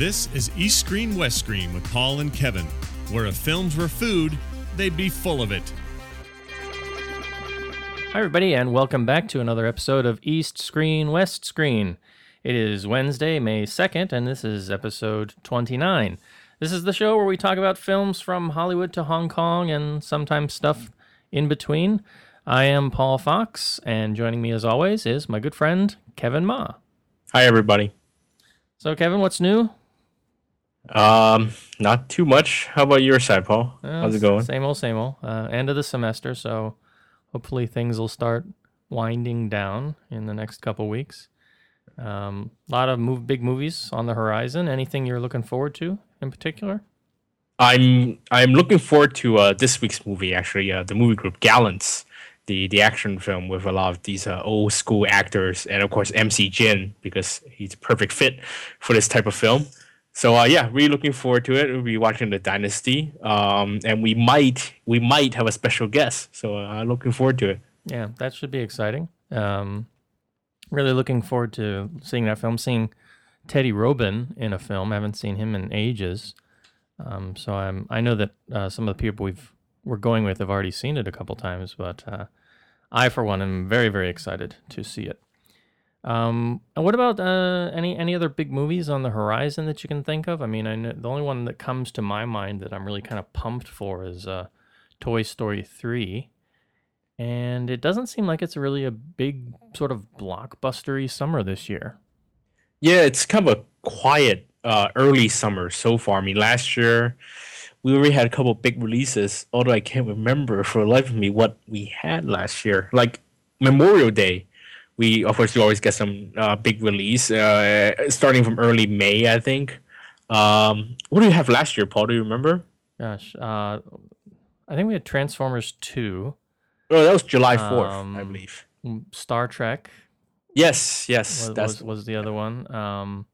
This is East Screen West Screen with Paul and Kevin, where if films were food, they'd be full of it. Hi, everybody, and welcome back to another episode of East Screen, West Screen. It is Wednesday, May 2nd, and this is episode 29. This is the show where we talk about films from Hollywood to Hong Kong and sometimes stuff in between. I am Paul Fox, and joining me as always is my good friend, Kevin Ma. Hi, everybody. So, Kevin, what's new? Um, not too much. How about your side, Paul? Uh, How's it going? Same old, same old. Uh, end of the semester, so hopefully things will start winding down in the next couple weeks. A um, lot of move, big movies on the horizon. Anything you're looking forward to in particular? I'm I'm looking forward to uh, this week's movie. Actually, uh, the movie group Gallants, the the action film with a lot of these uh, old school actors, and of course MC Jin because he's a perfect fit for this type of film. So uh, yeah, really looking forward to it. We'll be watching the Dynasty, um, and we might we might have a special guest. So uh, looking forward to it. Yeah, that should be exciting. Um, really looking forward to seeing that film. Seeing Teddy Robin in a film. I haven't seen him in ages. Um, so I'm I know that uh, some of the people we've we're going with have already seen it a couple times, but uh, I for one am very very excited to see it. Um, and what about uh, any any other big movies on the horizon that you can think of? I mean, I know the only one that comes to my mind that I'm really kind of pumped for is uh, Toy Story three, and it doesn't seem like it's really a big sort of blockbustery summer this year. Yeah, it's kind of a quiet uh, early summer so far. I mean, last year we already had a couple big releases, although I can't remember for the life of me what we had last year. Like Memorial Day, we of course we always get some uh, big release uh, starting from early May, I think. Um, what do you have last year, Paul? Do you remember? Gosh, uh, I think we had Transformers two. Oh, that was July fourth, I Um, believe. Star Trek Yes, yes, was, that's was, was the other one. Um,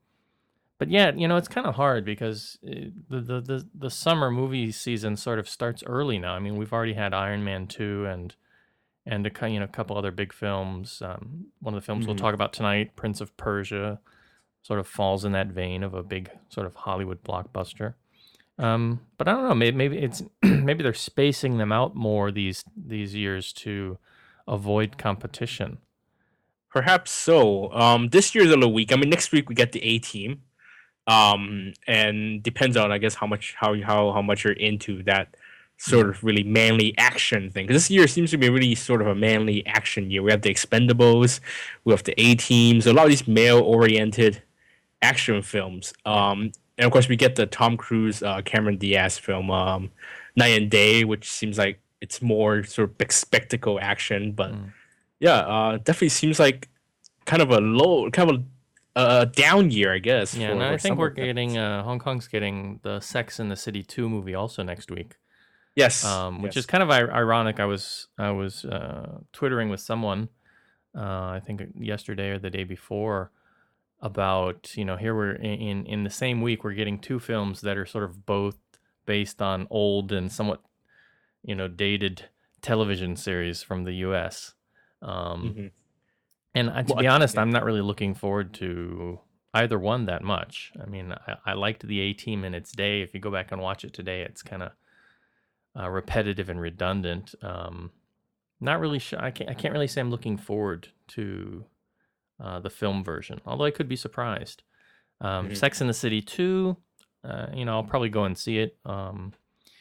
but yeah, you know, it's kind of hard because uh, the, the the the summer movie season sort of starts early now. I mean, we've already had Iron Man two and and a you know a couple other big films. Um, one of the films we'll Mhm. talk about tonight, Prince of Persia, sort of falls in that vein of a big sort of Hollywood blockbuster. Um, but I don't know. Maybe maybe it's maybe they're spacing them out more these these years to avoid competition. Perhaps so. Um, this year's a little weak. I mean, next week we get the A team, um, and depends on I guess how much how how how much you're into that sort of really manly action thing. Because this year seems to be really sort of a manly action year. We have the Expendables, we have the A teams, a lot of these male oriented action films. Um, and of course we get the Tom Cruise, uh, Cameron Diaz film, um, Night and Day, which seems like it's more sort of big spectacle action, but Mm. yeah, uh, definitely seems like kind of a low, kind of a, a down year, I guess. Yeah, for- and I think we're getting uh, Hong Kong's getting the Sex in the City two movie also next week, yes, um, which yes. is kind of ir- ironic. I was I was uh, twittering with someone, uh, I think yesterday or the day before, about you know here we're in, in the same week we're getting two films that are sort of both based on old and somewhat you know dated television series from the U.S. Um, Mhm. And to Well, be honest, yeah. I'm not really looking forward to either one that much. I mean, I, I liked the A Team in its day. If you go back and watch it today, it's kind of uh, repetitive and redundant. Um, not really sure. I can't. I can't really say I'm looking forward to uh, the film version. Although I could be surprised. Um, Mhm. Sex in the City two. Uh, you know, I'll probably go and see it. Um,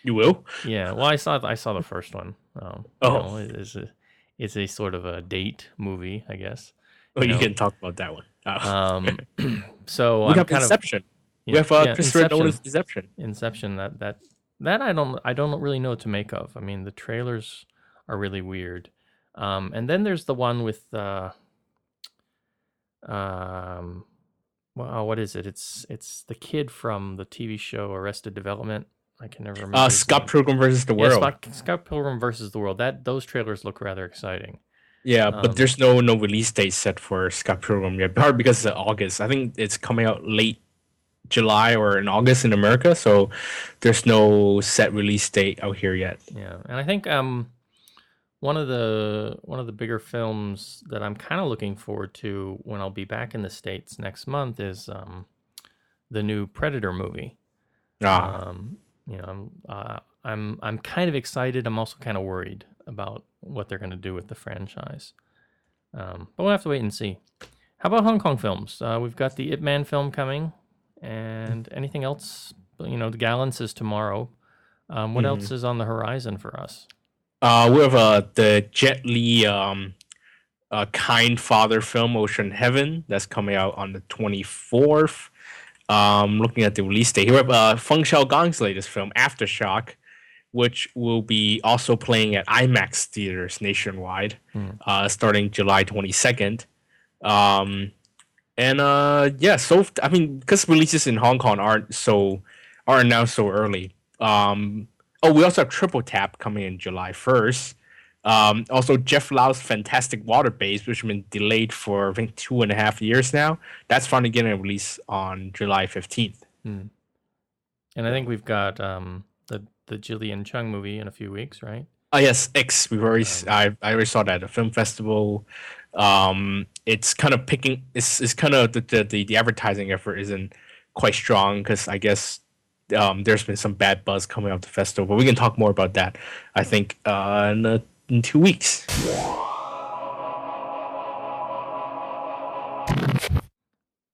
You will. yeah, well, I saw I saw the first one. Um, Oh. you know, it is a it's a sort of a date movie, I guess. Oh, You you know. can talk about that one. Uh, Um, so we I'm have kind Inception. of we have uh, yeah, Christopher Nolan's Inception. Inception. That that that I don't I don't really know what to make of. I mean, the trailers are really weird. Um, and then there's the one with uh, um, well, what is it? It's it's the kid from the TV show Arrested Development. I can never remember. Uh, Scott name. Pilgrim versus the Yeah, World. Scott, Scott Pilgrim versus the World. That those trailers look rather exciting. Yeah, Um, but there's no no release date set for Scott Pilgrim yet. Probably because it's August. I think it's coming out late July or in August in America. So there's no set release date out here yet. Yeah, and I think um, one of the one of the bigger films that I'm kind of looking forward to when I'll be back in the states next month is um, the new Predator movie. Ah, Um, you know, I'm uh, I'm I'm kind of excited. I'm also kind of worried about what they're going to do with the franchise. Um, but we'll have to wait and see. How about Hong Kong films? Uh, we've got the Ip Man film coming, and anything else? You know, the Gallants is tomorrow. Um, what Mhm. else is on the horizon for us? uh, we have uh, the Jet Li um, uh, Kind Father film, Ocean Heaven, that's coming out on the 24th. Um, looking at the release date, here we have uh, Feng Xiaogang's latest film, Aftershock, which will be also playing at IMAX theaters nationwide, Hmm. uh, starting July 22nd. Um, and uh, yeah, so I mean, because releases in Hong Kong aren't so are announced so early. Um, oh, we also have Triple Tap coming in July 1st. Um, also, Jeff Lau's Fantastic Water Babes, which has been delayed for I think two and a half years now. That's finally getting a release on July 15th. And I think we've got um, the the Gillian Chung movie in a few weeks, right? Oh yes, X. We've already I I already saw that at the film festival. Um, it's kind of picking. It's it's kind of the the, the, advertising effort isn't quite strong because I guess um, there's been some bad buzz coming up the festival. But we can talk more about that. I think uh, in, in two weeks.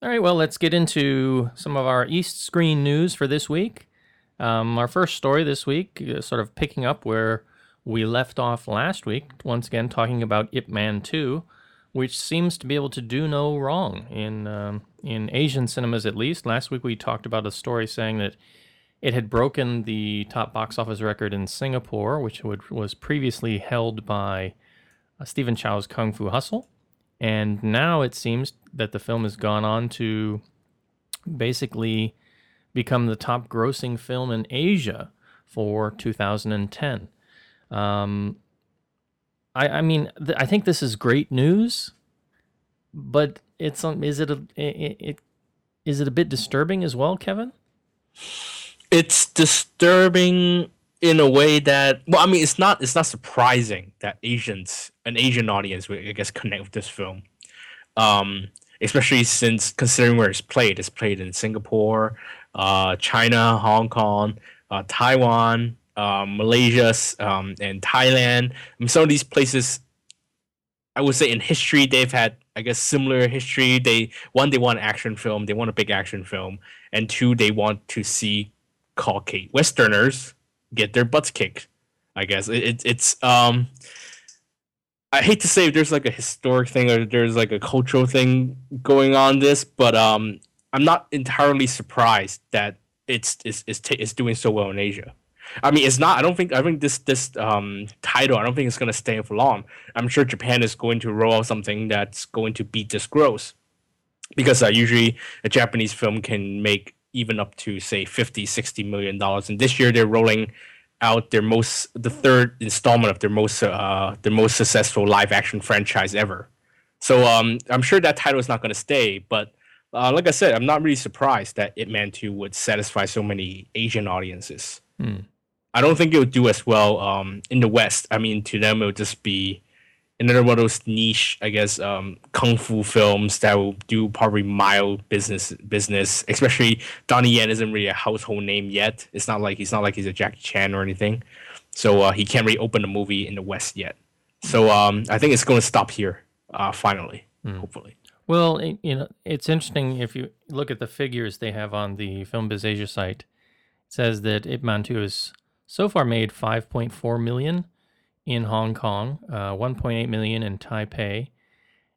All right, well, let's get into some of our East Screen news for this week. Um, our first story this week, uh, sort of picking up where we left off last week, once again talking about Ip Man 2, which seems to be able to do no wrong in um, in Asian cinemas at least. Last week we talked about a story saying that it had broken the top box office record in Singapore, which would, was previously held by uh, Stephen Chow's Kung Fu Hustle. And now it seems that the film has gone on to basically become the top grossing film in Asia for 2010. Um, I, I mean, th- I think this is great news, but it's um, is it a it, it is it a bit disturbing as well, Kevin? it's disturbing in a way that well i mean it's not it's not surprising that asians an asian audience would i guess connect with this film um especially since considering where it's played it's played in singapore uh china hong kong uh, taiwan um, malaysia um, and thailand I mean, some of these places i would say in history they've had i guess similar history they one they want an action film they want a big action film and two they want to see Caucasian Westerners get their butts kicked. I guess it, it, it's um. I hate to say there's like a historic thing or there's like a cultural thing going on this, but um, I'm not entirely surprised that it's it's it's, ta- it's doing so well in Asia. I mean, it's not. I don't think. I think this this um title. I don't think it's gonna stay for long. I'm sure Japan is going to roll out something that's going to beat this gross, because uh, usually a Japanese film can make even up to say 50 60 million dollars and this year they're rolling out their most the third installment of their most uh their most successful live action franchise ever so um i'm sure that title is not going to stay but uh, like i said i'm not really surprised that Ip Man 2 would satisfy so many asian audiences Hmm. I don't think it would do as well um in the west i mean to them it would just be another one of those niche, I guess, um, kung fu films that will do probably mild business business. Especially Donnie Yen isn't really a household name yet. It's not like he's not like he's a Jackie Chan or anything, so uh, he can't really open a movie in the West yet. So um, I think it's going to stop here. Uh, finally, Hmm. hopefully. Well, it, you know, it's interesting if you look at the figures they have on the Film Biz Asia site. It says that Ip Man 2 has so far made 5.4 million in Hong Kong, uh, 1.8 million in Taipei,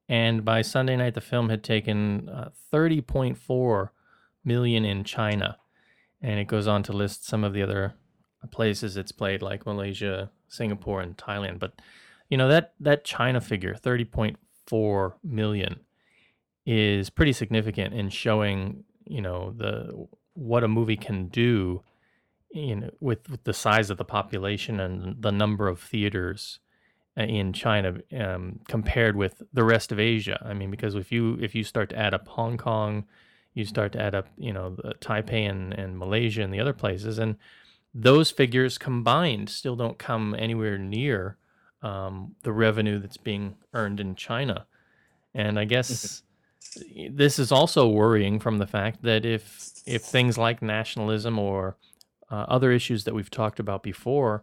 and by Sunday night the film had taken uh, 30.4 million in China. And it goes on to list some of the other places it's played, like Malaysia, Singapore, and Thailand. But you know that that China figure, 30.4 million is pretty significant in showing you know the what a movie can do you know with, with the size of the population and the number of theaters uh, in China um, compared with the rest of Asia. I mean, because if you if you start to add up Hong Kong, you start to add up you know the Taipei and, and Malaysia and the other places, and those figures combined still don't come anywhere near um, the revenue that's being earned in China. And I guess this is also worrying from the fact that if if things like nationalism or uh, other issues that we've talked about before,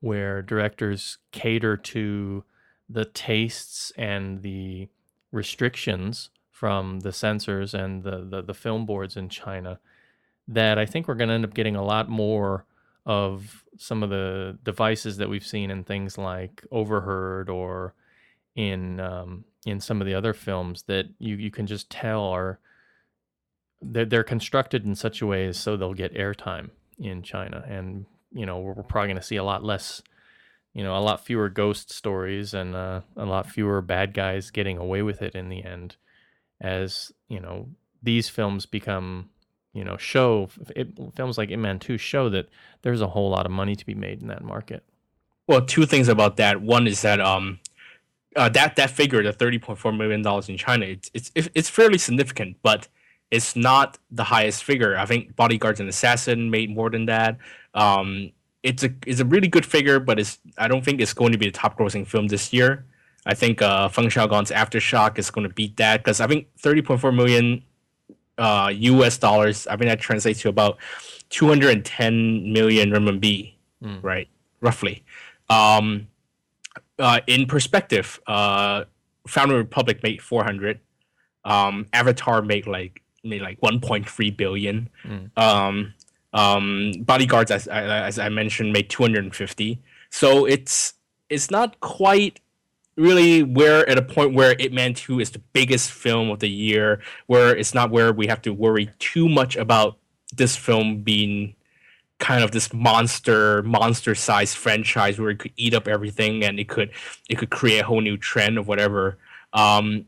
where directors cater to the tastes and the restrictions from the censors and the, the, the film boards in China, that I think we're going to end up getting a lot more of some of the devices that we've seen in things like Overheard or in um, in some of the other films that you, you can just tell are they're, they're constructed in such a way so they'll get airtime in China, and you know we're, we're probably going to see a lot less, you know, a lot fewer ghost stories and uh, a lot fewer bad guys getting away with it in the end, as you know these films become, you know, show it, films like Ip Man Two show that there's a whole lot of money to be made in that market. Well, two things about that. One is that um, uh, that that figure, the thirty point four million dollars in China, it's it's it's fairly significant, but it's not the highest figure. I think Bodyguards and Assassin made more than that. Um, it's a it's a really good figure, but it's I don't think it's going to be the top grossing film this year. I think uh, Feng Xiaogang's Aftershock is going to beat that because I think thirty point four million uh, U.S. dollars. I think that translates to about two hundred and ten million RMB, mm. right? Roughly. Um, uh, in perspective, uh, Founding Republic made 400. Um, Avatar made like made like 1.3 billion. Mm. Um, um, Bodyguards, as, as I mentioned, made 250. So it's it's not quite really where at a point where Ip Man 2 is the biggest film of the year, where it's not where we have to worry too much about this film being kind of this monster monster sized franchise where it could eat up everything and it could it could create a whole new trend of whatever um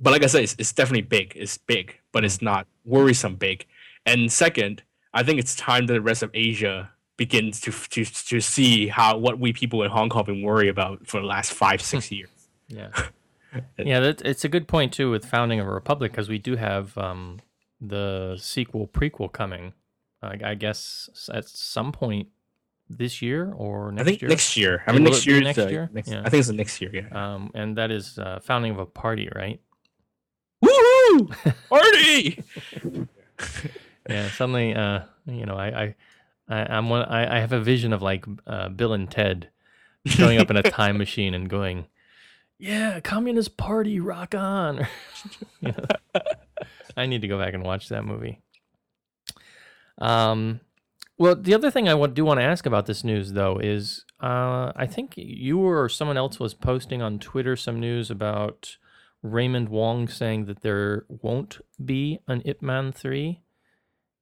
but like i said it's, it's definitely big it's big but it's not worrisome big and second i think it's time that the rest of asia begins to to, to see how what we people in hong kong have been worried about for the last five six years yeah yeah that, it's a good point too with founding of a republic because we do have um the sequel prequel coming I, I guess at some point this year or next I think year? next year. I mean, next year. Next uh, year. Next, yeah. I think it's the next year. Yeah. Um, and that is uh, founding of a party, right? Woohoo! Party! yeah. Suddenly, uh, you know, I, I, I am one. I, I have a vision of like uh, Bill and Ted showing up in a time machine and going, "Yeah, Communist Party, rock on!" you know? I need to go back and watch that movie. Um, well, the other thing I do want to ask about this news, though, is uh, I think you or someone else was posting on Twitter some news about Raymond Wong saying that there won't be an Ip Man 3.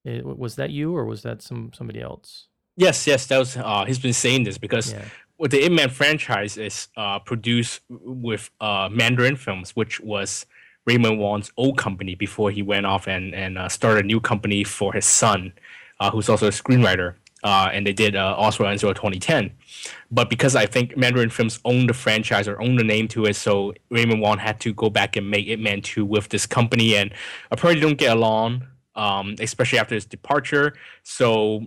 It, was that you or was that some somebody else? Yes, yes, that was. Uh, he's been saying this because yeah. what the Ip Man franchise is uh, produced with uh, Mandarin Films, which was Raymond Wong's old company before he went off and and uh, started a new company for his son, uh, who's also a screenwriter. Uh, and they did uh, Oswald Zero 2010. But because I think Mandarin Films owned the franchise or owned the name to it, so Raymond Wong had to go back and make Ip Man 2 with this company. And apparently don't get along, um, especially after his departure. So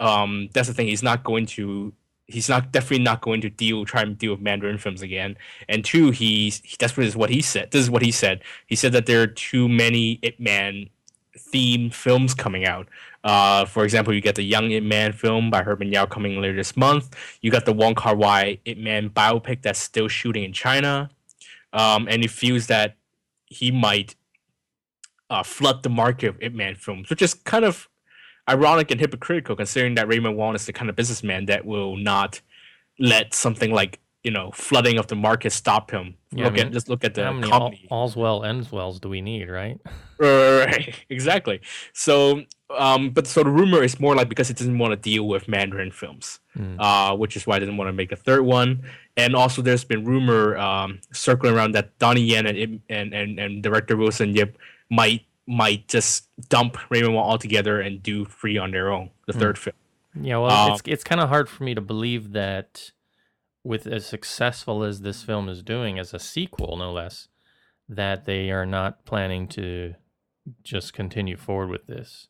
um, that's the thing. He's not going to he's not definitely not going to deal try and deal with Mandarin films again. And two, he's he, that's what is what he said. This is what he said. He said that there are too many Ip Man theme films coming out. Uh, for example, you get the Young Ip Man film by Herman Yao coming later this month. You got the Wong Kar Wai Ip Man biopic that's still shooting in China, um, and he feels that he might uh, flood the market of Ip Man films, which is kind of ironic and hypocritical considering that Raymond Wong is the kind of businessman that will not let something like you know flooding of the market stop him. Yeah, look I mean, at just look at the how many. All, all's well ends wells do we need, right? right, exactly. So, um, but so the rumor is more like because it doesn't want to deal with Mandarin films, mm. uh, which is why it didn't want to make a third one. And also, there's been rumor um, circling around that Donnie Yen and and and, and director Wilson Yip might might just dump Raymond Wong altogether and do free on their own, the mm. third film. Yeah, well, um, it's it's kind of hard for me to believe that with as successful as this film is doing as a sequel, no less, that they are not planning to just continue forward with this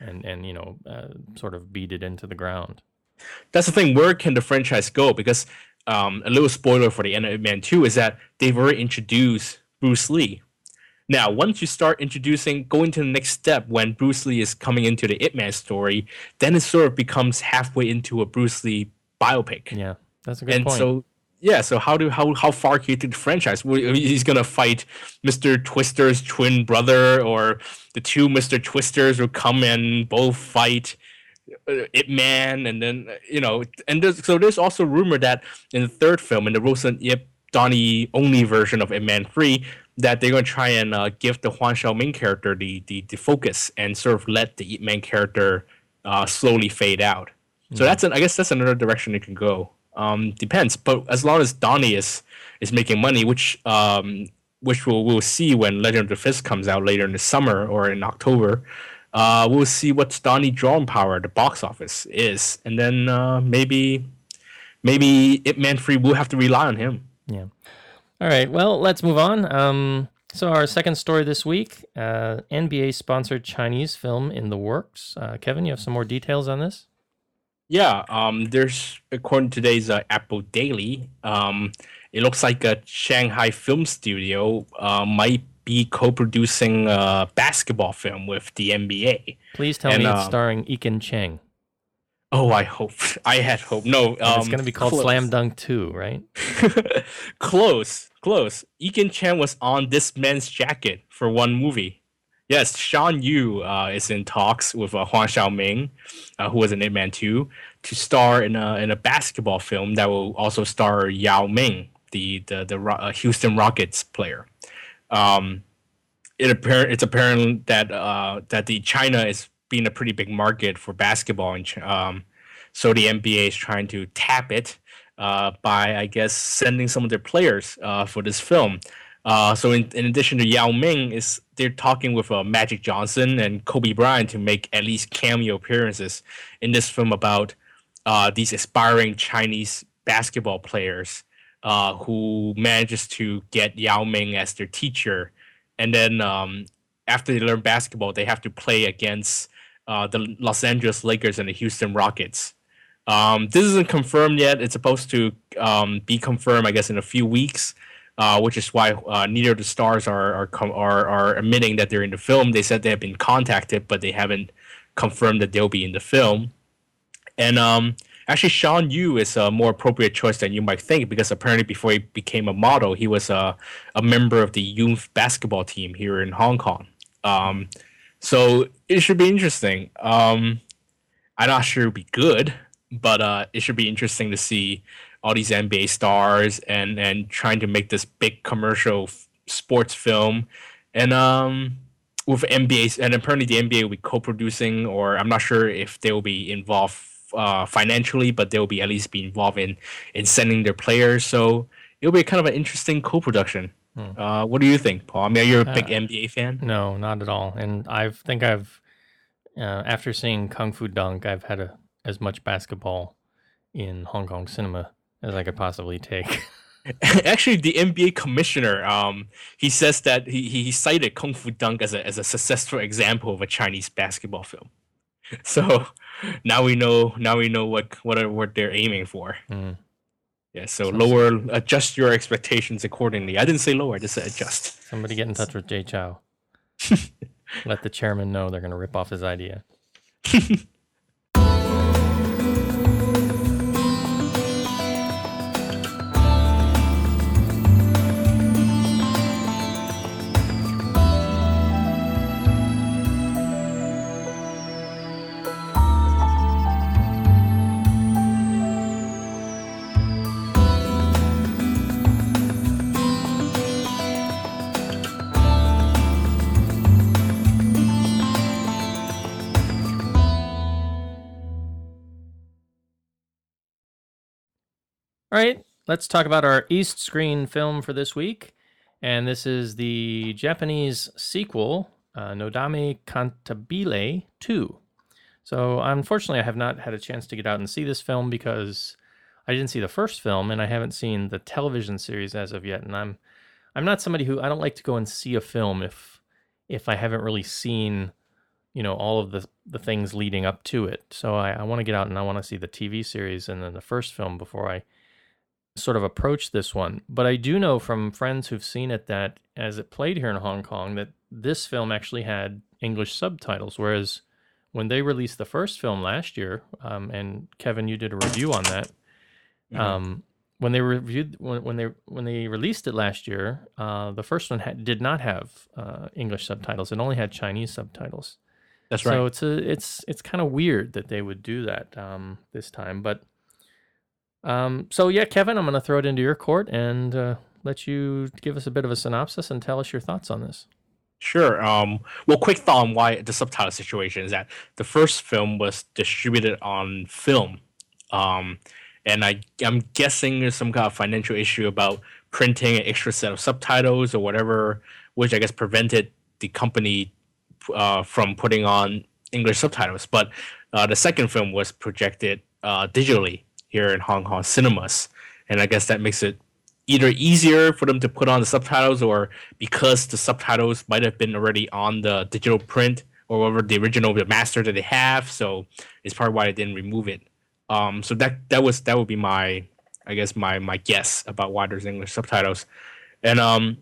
and and you know uh, sort of beat it into the ground. That's the thing. Where can the franchise go? Because um, a little spoiler for the end of Man Two is that they've already introduced Bruce Lee Now, once you start introducing, going to the next step when Bruce Lee is coming into the Ip Man story, then it sort of becomes halfway into a Bruce Lee biopic. Yeah, that's a good and point. so yeah, so how do how how far can you take the franchise? Well, I mean, He's gonna fight Mr. Twister's twin brother, or the two Mr. Twisters will come and both fight uh, Ip Man, and then you know, and there's, so there's also rumor that in the third film, in the Wilson Yip Donnie only version of Ip Man Three, that they're gonna try and uh, give the Huan main character the, the the focus and sort of let the Ip Man character uh, slowly fade out. So that's an, I guess that's another direction it can go. Um, depends, but as long as Donnie is is making money, which um, which we'll we'll see when Legend of the Fist comes out later in the summer or in October. Uh, we'll see what Donnie drawing power at the box office is, and then uh, maybe maybe Ip Man Free will have to rely on him. Yeah. All right. Well, let's move on. Um, so our second story this week, uh, NBA sponsored Chinese film in the works. Uh, Kevin, you have some more details on this? Yeah, um, there's according to today's uh, Apple Daily, um, it looks like a Shanghai film studio uh, might be co-producing a basketball film with the NBA. Please tell And, me it's um, starring Ekin Cheng. Oh, I hope. I had hope. No, um, it's going to be called close. Slam Dunk 2, right? close, close. Ekin Cheng was on this man's jacket for one movie. Yes, Shawn Yue uh, is in talks with uh, Huang Xiaoming, uh, who was in Ip Man 2, to star in a in a basketball film that will also star Yao Ming, the the the uh, Houston Rockets player. Um, it apparent it's apparent that uh, that the China is being a pretty big market for basketball, and um, so the NBA is trying to tap it uh, by I guess sending some of their players uh, for this film. So in, in addition to Yao Ming, is they're talking with uh, Magic Johnson and Kobe Bryant to make at least cameo appearances in this film about uh, these aspiring Chinese basketball players uh, who manages to get Yao Ming as their teacher, and then um, after they learn basketball, they have to play against uh, the Los Angeles Lakers and the Houston Rockets. Um, this isn't confirmed yet. It's supposed to um, be confirmed, I guess, in a few weeks. Uh, which is why uh, neither of the stars are are, com- are are admitting that they're in the film. They said they have been contacted, but they haven't confirmed that they'll be in the film. And um, actually, Shawn Yue is a more appropriate choice than you might think because apparently, before he became a model, he was a a member of the youth basketball team here in Hong Kong. Um, so it should be interesting. Um, I'm not sure it'll be good, but uh, it should be interesting to see all these NBA stars and and trying to make this big commercial f- sports film, and um, with NBA and apparently the NBA will be co-producing, or I'm not sure if they will be involved uh, financially, but they will be at least be involved in in sending their players. So it'll be kind of an interesting co-production. Hmm. Uh, what do you think, Paul? I mean, you're a big Uh, NBA fan. No, not at all. And I think I've, uh, after seeing Kung Fu Dunk, I've had a, as much basketball in Hong Kong cinema as I could possibly take. Actually, the NBA commissioner, um, he says that he, he cited Kung Fu Dunk as a as a successful example of a Chinese basketball film. So now we know now we know what what are, what they're aiming for. Mm. Yeah. So Sounds- lower adjust your expectations accordingly. I didn't say lower. I just said adjust. Somebody get in touch with Jay Chou. Let the chairman know they're going to rip off his idea. All right, let's talk about our East Screen film for this week. And this is the Japanese sequel, uh, Nodame Cantabile 2. So, unfortunately, I have not had a chance to get out and see this film because I didn't see the first film and I haven't seen the television series as of yet. And I'm I'm not somebody who I don't like to go and see a film if if I haven't really seen you know all of the the things leading up to it. So I, I want to get out and I want to see the TV series and then the first film before I sort of approach this one. But I do know from friends who've seen it that as it played here in Hong Kong, that this film actually had English subtitles, whereas when they released the first film last year, um, and Kevin, you did a review on that. Mm-hmm. Um, when they reviewed when, when they when they released it last year, uh, the first one had, did not have uh, English subtitles; it only had Chinese subtitles. That's right. So it's a it's it's kind of weird that they would do that um, this time, but um, so yeah, Kevin, I'm going to throw it into your court and uh, let you give us a bit of a synopsis and tell us your thoughts on this. Sure. Um, well, quick thought on why the subtitle situation is that the first film was distributed on film, um, and I I'm guessing there's some kind of financial issue about printing an extra set of subtitles or whatever, which I guess prevented the company uh, from putting on English subtitles. But uh, the second film was projected uh, digitally here in Hong Kong cinemas, and I guess that makes it either easier for them to put on the subtitles or because the subtitles might have been already on the digital print or whatever the original the master that they have. So it's probably why they didn't remove it. Um so that that was that would be my i guess my my guess about why there's english subtitles. And um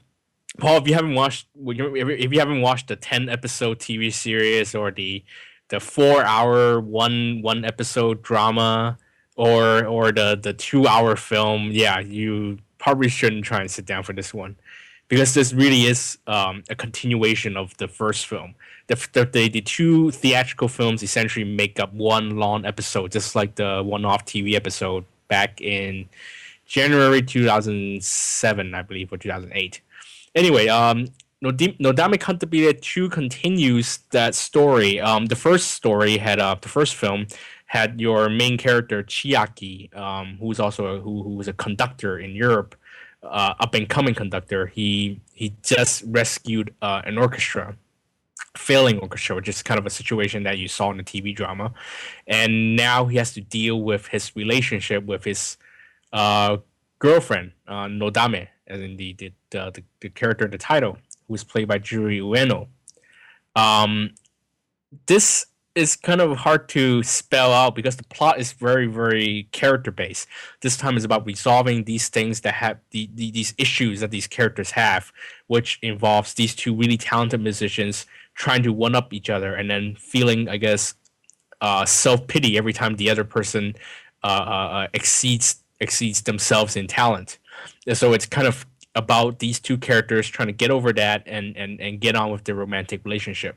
paul if you haven't watched if you haven't watched the 10 episode tv series or the the four hour one one episode drama or or the the two hour film yeah you probably shouldn't try and sit down for this one because this really is um, a continuation of the first film. The, the, the, two theatrical films essentially make up one long episode, just like the one off TV episode back in January 2007, I believe, or 2008. Anyway, um, Nodame Cantabile 2 continues that story. Um, the first story had, uh, the first film had your main character Chiaki, um, who's also a, who who was a conductor in Europe, uh, up and coming conductor. He he just rescued uh, an orchestra, failing orchestra, which is kind of a situation that you saw in the TV drama, and now he has to deal with his relationship with his uh, girlfriend uh, Nodame, as in the the, the the character in the title, who is played by Juri Ueno. Um, this is kind of hard to spell out because the plot is very very character based. This time is about resolving these things that have the, the, these issues that these characters have which involves these two really talented musicians trying to one up each other and then feeling i guess uh, self pity every time the other person uh, uh, uh, exceeds exceeds themselves in talent. And so it's kind of about these two characters trying to get over that and and, and get on with their romantic relationship.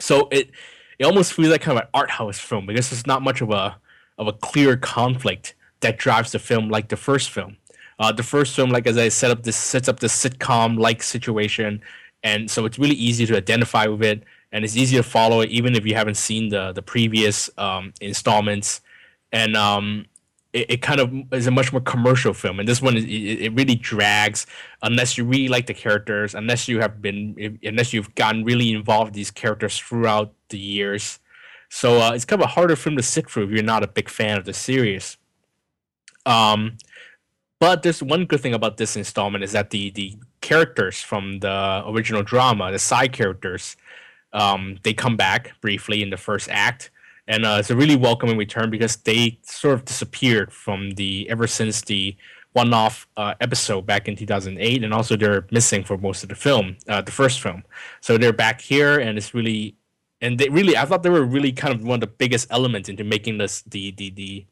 So it it almost feels like kind of an art house film because there's not much of a of a clear conflict that drives the film like the first film. Uh, the first film, like as I set up this sets up this sitcom like situation, and so it's really easy to identify with it, and it's easy to follow it even if you haven't seen the the previous um, installments. And um, it, it kind of is a much more commercial film, and this one it, it really drags unless you really like the characters, unless you have been, unless you've gotten really involved with these characters throughout the years. So uh, it's kind of a harder film to sit through if you're not a big fan of the series. Um, but there's one good thing about this installment is that the the characters from the original drama, the side characters, um, they come back briefly in the first act and uh, it's a really welcoming return because they sort of disappeared from the ever since the one-off uh, episode back in 2008 and also they're missing for most of the film uh, the first film so they're back here and it's really and they really i thought they were really kind of one of the biggest elements into making this the the the,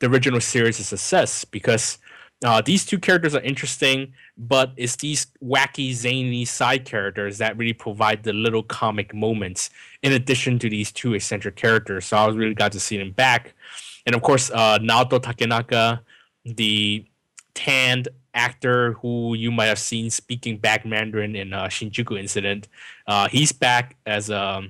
the original series a success because uh, these two characters are interesting, but it's these wacky, zany side characters that really provide the little comic moments in addition to these two eccentric characters. So I was really glad to see them back. And of course, uh, Naoto Takenaka, the tanned actor who you might have seen speaking back Mandarin in uh, Shinjuku Incident, uh, he's back as a,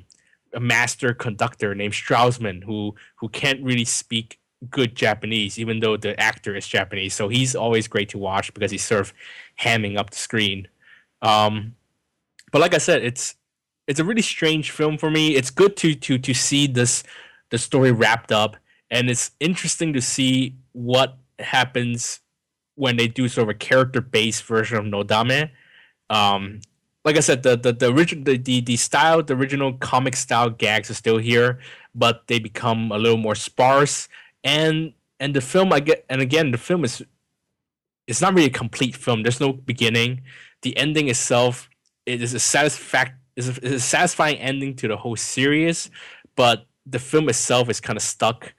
a master conductor named Straussman, who who can't really speak good Japanese, even though the actor is Japanese. So he's always great to watch because he's sort of hamming up the screen. Um, but like I said, it's it's a really strange film for me. It's good to to to see this the story wrapped up, and it's interesting to see what happens when they do sort of a character based version of Nodame. Um, like I said, the the the original the, the the style, the original comic style gags are still here, but they become a little more sparse and and the film I get and again the film is it's not really a complete film. There's no beginning. The ending itself it is a satisfact is a, is a satisfying ending to the whole series, but the film itself is kind of stuck.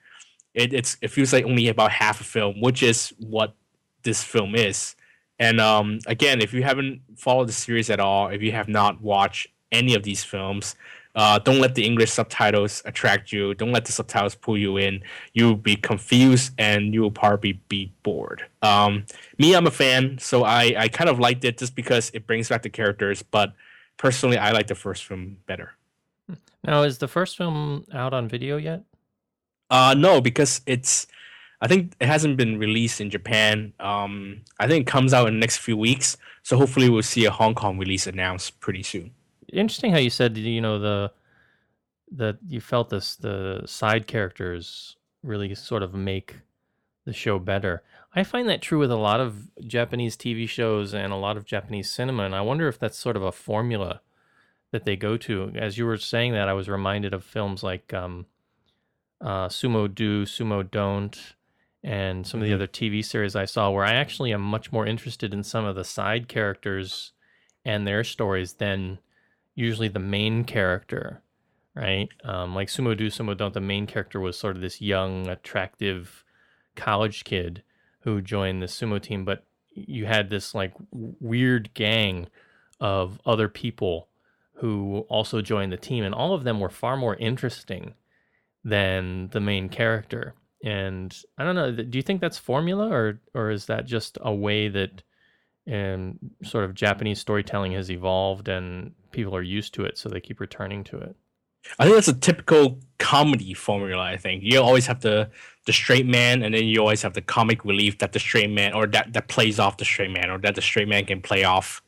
It it's it feels like only about half a film, which is what this film is. And um, again, if you haven't followed the series at all, if you have not watched any of these films, uh, don't let the English subtitles attract you. Don't let the subtitles pull you in. You'll be confused and you will probably be bored. Um, me, I'm a fan, so I, I kind of liked it just because it brings back the characters. But personally, I like the first film better. Now, is the first film out on video yet? Uh, no, because it's. I think it hasn't been released in Japan. Um, I think it comes out in the next few weeks. So hopefully we'll see a Hong Kong release announced pretty soon interesting how you said you know the that you felt this the side characters really sort of make the show better. I find that true with a lot of Japanese TV shows and a lot of Japanese cinema, and I wonder if that's sort of a formula that they go to. As you were saying that, I was reminded of films like um, uh, Sumo Do, Sumo Don't, and some of the mm-hmm. other TV series I saw, where I actually am much more interested in some of the side characters and their stories than usually the main character, right? Um, like Sumo Do, Sumo Don't, the main character was sort of this young, attractive college kid who joined the sumo team, but you had this like weird gang of other people who also joined the team, and all of them were far more interesting than the main character. And I don't know, do you think that's formula or or is that just a way that and sort of Japanese storytelling has evolved and people are used to it, so they keep returning to it. I think that's a typical comedy formula. I think you always have the the straight man, and then you always have the comic relief that the straight man or that that plays off the straight man, or that the straight man can play off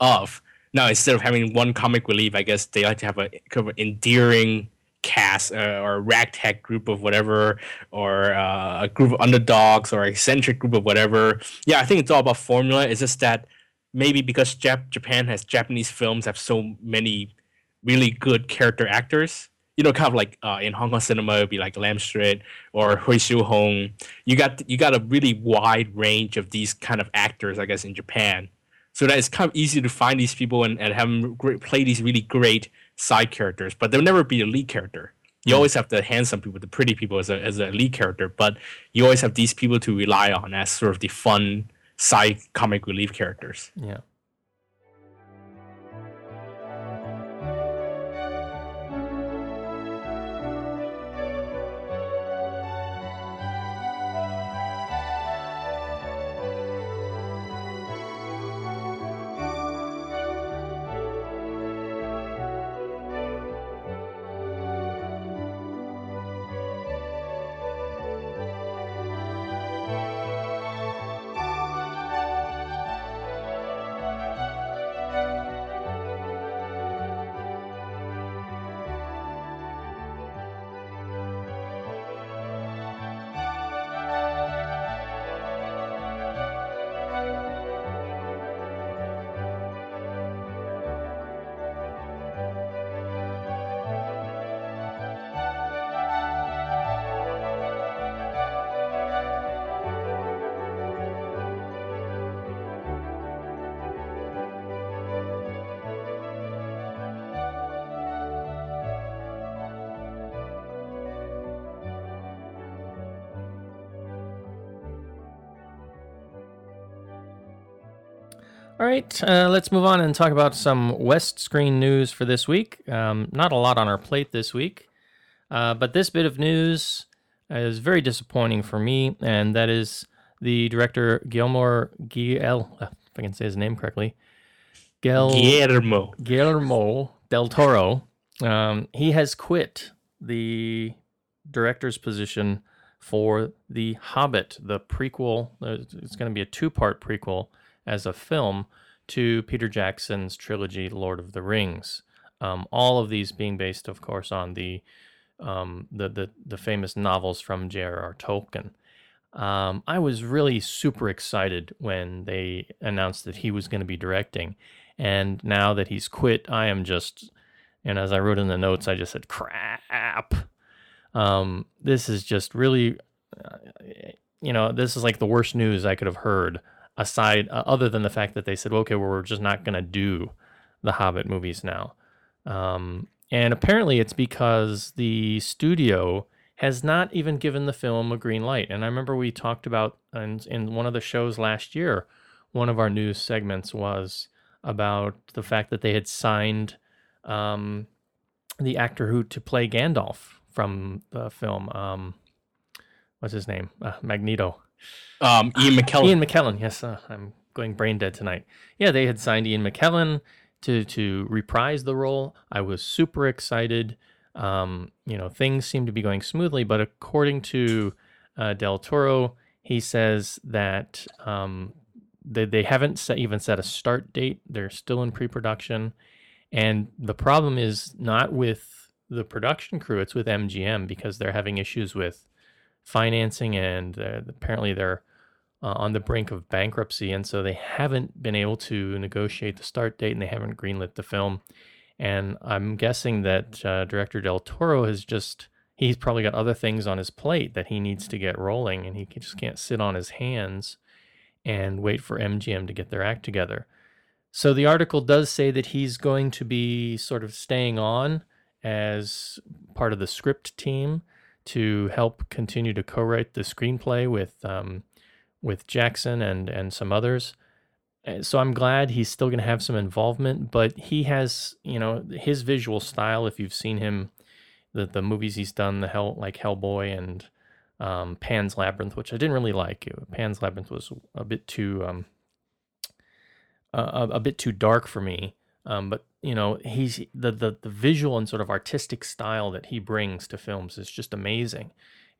of. Now instead of having one comic relief, I guess they like to have a kind of endearing cast uh, or a ragtag group of whatever, or uh, a group of underdogs, or eccentric group of whatever. Yeah, I think it's all about formula. It's just that maybe because Jap- Japan has Japanese films have so many really good character actors. You know, kind of like uh, in Hong Kong cinema, it'd be like Lam Suet or Hui Siu Hung. You got you got a really wide range of these kind of actors, I guess, in Japan. So that it's kind of easy to find these people and, and have them play these really great side characters, but they'll never be a lead character. You mm. always have the handsome people, the pretty people as a, as a lead character, but you always have these people to rely on as sort of the fun side comic relief characters. Yeah. Right, uh, let's move on and talk about some West Screen news for this week. Um, not a lot on our plate this week, uh, but this bit of news is very disappointing for me, and that is the director Guillermo Guillermo, uh, if I can say his name correctly, Gel- Guillermo Guillermo del Toro. Um, he has quit the director's position for The Hobbit, the prequel. Uh, it's going to be a two-part prequel as a film to Peter Jackson's trilogy, Lord of the Rings. Um, all of these being based, of course, on the um, the, the, the famous novels from J.R.R. Tolkien. Um, I was really super excited when they announced that he was going to be directing, and now that he's quit, I am just, and as I wrote in the notes, I just said, "Crap." Um, this is just really, uh, you know, this is like the worst news I could have heard aside, uh, other than the fact that they said, okay, well, we're just not going to do the Hobbit movies now. Um, and apparently it's because the studio has not even given the film a green light. And I remember we talked about in, in one of the shows last year, one of our news segments was about the fact that they had signed um, the actor who to play Gandalf from the film. Um, what's his name? Uh, Magneto. Um, Ian McKellen. Ian McKellen. Yes, uh, I'm going brain dead tonight. Yeah, they had signed Ian McKellen to to reprise the role. I was super excited. Um, you know, things seem to be going smoothly, but according to uh, Del Toro, he says that um, they, they haven't set, even set a start date. They're still in pre-production, and the problem is not with the production crew; it's with MGM because they're having issues with financing, and uh, apparently they're uh, on the brink of bankruptcy, and so they haven't been able to negotiate the start date, and they haven't greenlit the film. And I'm guessing that uh, director Del Toro has just he's probably got other things on his plate that he needs to get rolling, and he just can't sit on his hands and wait for MGM to get their act together. So the article does say that he's going to be sort of staying on as part of the script team to help continue to co-write the screenplay with um, with Jackson and and some others. Uh, so I'm glad he's still going to have some involvement, but he has, you know, his visual style. If you've seen him, the the movies he's done, the hell like Hellboy and um, Pan's Labyrinth, which I didn't really like. Pan's Labyrinth was a bit too um, a, a bit too dark for me. Um, but you know, he's the, the the visual and sort of artistic style that he brings to films is just amazing,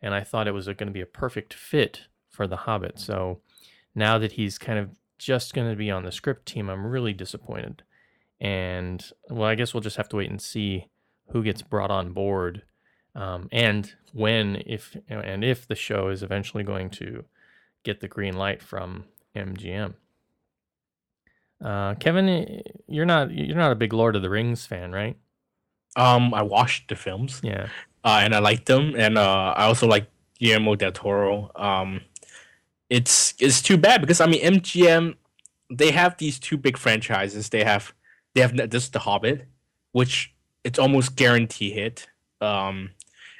and I thought it was going to be a perfect fit for The Hobbit. So now that he's kind of just going to be on the script team, I'm really disappointed. And well, I guess we'll just have to wait and see who gets brought on board, um, and when, if and if the show is eventually going to get the green light from MGM. Uh, Kevin, you're not you're not a big Lord of the Rings fan, right? Um, I watched the films. Yeah. Uh, and I liked them, and uh, I also like Guillermo del Toro. Um, it's it's too bad because I mean MGM they have these two big franchises. They have they have this The Hobbit, which it's almost guarantee hit. Um,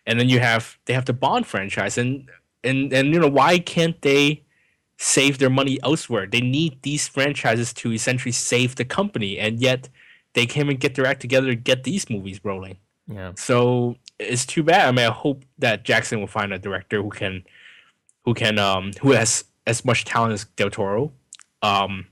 and then you have they have the Bond franchise, and and and you know why can't they save their money elsewhere? They need these franchises to essentially save the company, and yet they can't even get their act together to get these movies rolling. Yeah. So it's too bad. I mean, I hope that Jackson will find a director who can who can um who has as much talent as Del Toro. Um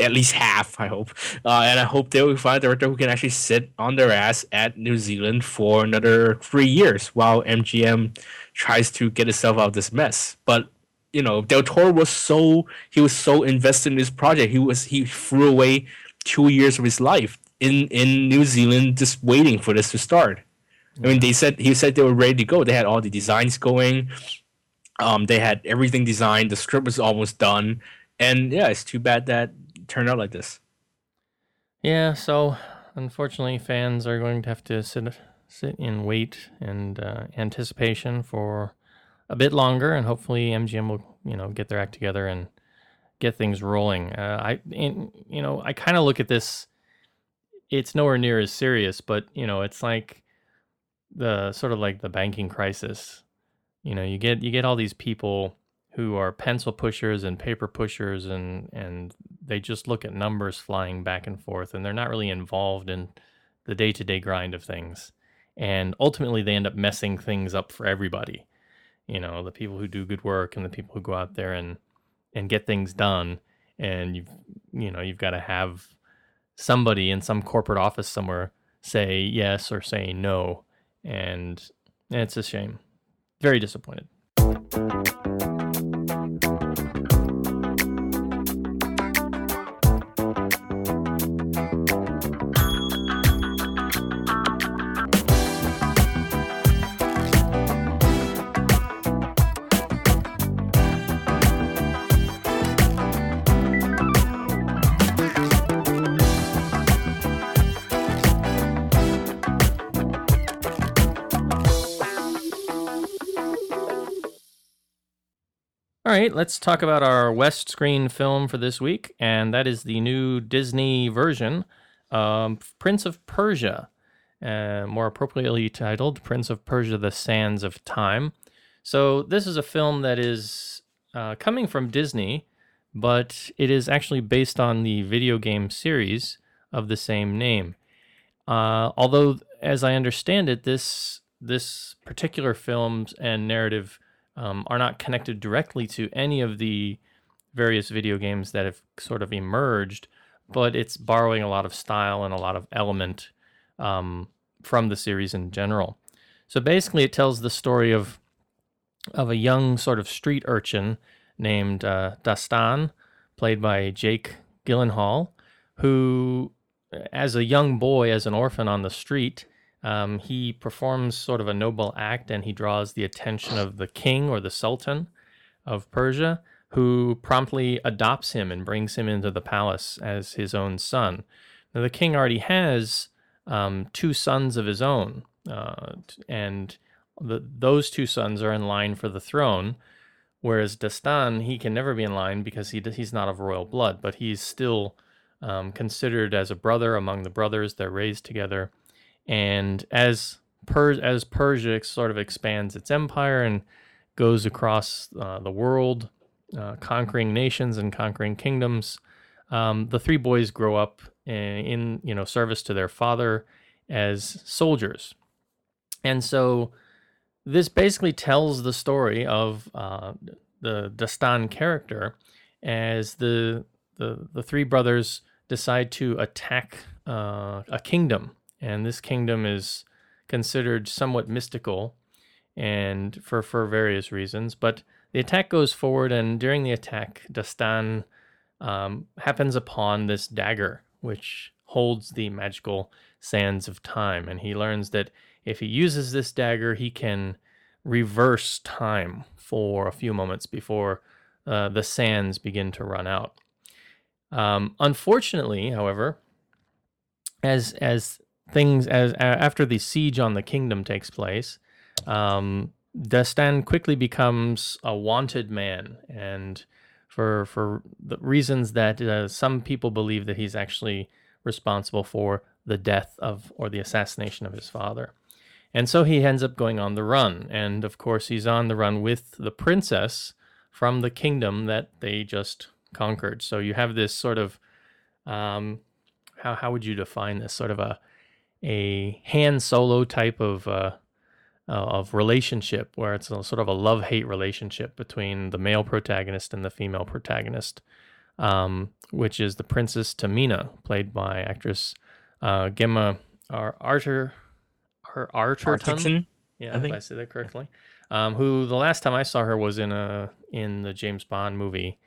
at least half, I hope. Uh, and I hope they will find a director who can actually sit on their ass at New Zealand for another three years while MGM tries to get itself out of this mess. But you know, Del Toro was so he was so invested in this project. He was he threw away two years of his life in in New Zealand just waiting for this to start. I mean, they said he said they were ready to go. They had all the designs going. Um, they had everything designed. The script was almost done, and yeah, it's too bad that turned out like this. Yeah, so unfortunately, fans are going to have to sit sit in wait and uh, anticipation for a bit longer, and hopefully MGM will you know get their act together and get things rolling. Uh, I in, you know I kind of look at this. It's nowhere near as serious, but you know it's like the sort of like the banking crisis. You know, you get you get all these people who are pencil pushers and paper pushers and and they just look at numbers flying back and forth and they're not really involved in the day-to-day grind of things. And ultimately they end up messing things up for everybody. You know, the people who do good work and the people who go out there and and get things done and you've you know, you've got to have somebody in some corporate office somewhere say yes or say no and it's a shame. Very disappointed. Right, let's talk about our West Screen film for this week, and that is the new Disney version, um, Prince of Persia, uh, more appropriately titled Prince of Persia: The Sands of Time. So this is a film that is uh, coming from Disney, but it is actually based on the video game series of the same name. Uh, although, as I understand it, this this particular film and narrative um, are not connected directly to any of the various video games that have sort of emerged, but it's borrowing a lot of style and a lot of element um, from the series in general. So basically, it tells the story of of a young sort of street urchin named uh, Dastan, played by Jake Gyllenhaal, who, as a young boy, as an orphan on the street, um, he performs sort of a noble act and he draws the attention of the king or the sultan of Persia, who promptly adopts him and brings him into the palace as his own son. Now, the king already has um, two sons of his own, uh, and the, those two sons are in line for the throne. Whereas Dastan, he can never be in line because he he's not of royal blood, but he's still um, considered as a brother among the brothers. They're raised together, and as per- as Persia sort of expands its empire and goes across uh, the world, uh, conquering nations and conquering kingdoms, um, the three boys grow up in, you know service to their father as soldiers, and so this basically tells the story of uh, the Dastan character as the the the three brothers decide to attack uh, a kingdom, and this kingdom is considered somewhat mystical, and for for various reasons. But the attack goes forward, and during the attack, Dastan um, happens upon this dagger, which holds the magical sands of time, and he learns that if he uses this dagger, he can reverse time for a few moments before uh, the sands begin to run out. Um, unfortunately, however, as as things as after the siege on the kingdom takes place, um, Dastan quickly becomes a wanted man, and for for the reasons that uh, some people believe that he's actually responsible for the death of or the assassination of his father. And so he ends up going on the run. And of course, he's on the run with the princess from the kingdom that they just conquered. So you have this sort of, um, how, how would you define this? Sort of a, a Han Solo type of, uh, uh, of relationship where it's a, sort of a love hate relationship between the male protagonist and the female protagonist, um, which is the Princess Tamina, played by actress uh, Gemma Arter her Arterton. Yeah, I think I say that correctly. Um, who the last time I saw her was in a in the James Bond movie.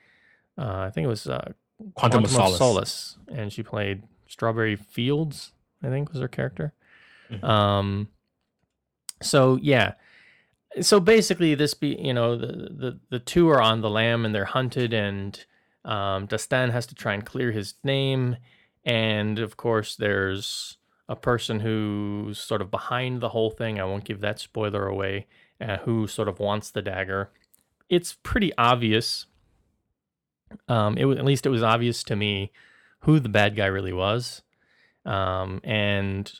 Uh, I think it was uh, Quantum, Quantum of, Solace. Solace. and she played Strawberry Fields. I think was her character. Mm-hmm. Um, so yeah, so basically this be you know the, the the two are on the lam and they're hunted and um, Dastan has to try and clear his name and of course there's a person who's sort of behind the whole thing. I won't give that spoiler away. Uh, who sort of wants the dagger? It's pretty obvious. Um, it was at least it was obvious to me who the bad guy really was, um, and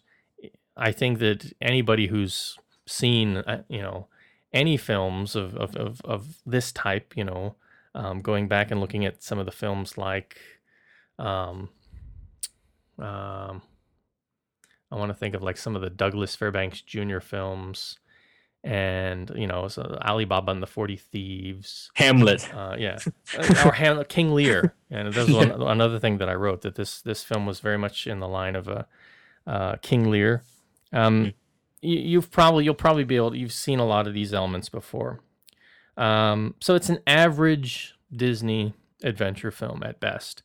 I think that anybody who's seen, uh, you know, any films of of of, of this type, you know, um, going back and looking at some of the films like, um, um, I want to think of like some of the Douglas Fairbanks Jr. films, and you know, so Alibaba and the Forty Thieves, Hamlet, uh, yeah, uh, or Hamlet, King Lear, and that was one, another thing that I wrote that this this film was very much in the line of a uh, King Lear. Um, mm. you, you've probably you'll probably be able to, you've seen a lot of these elements before. Um, so it's an average Disney adventure film at best.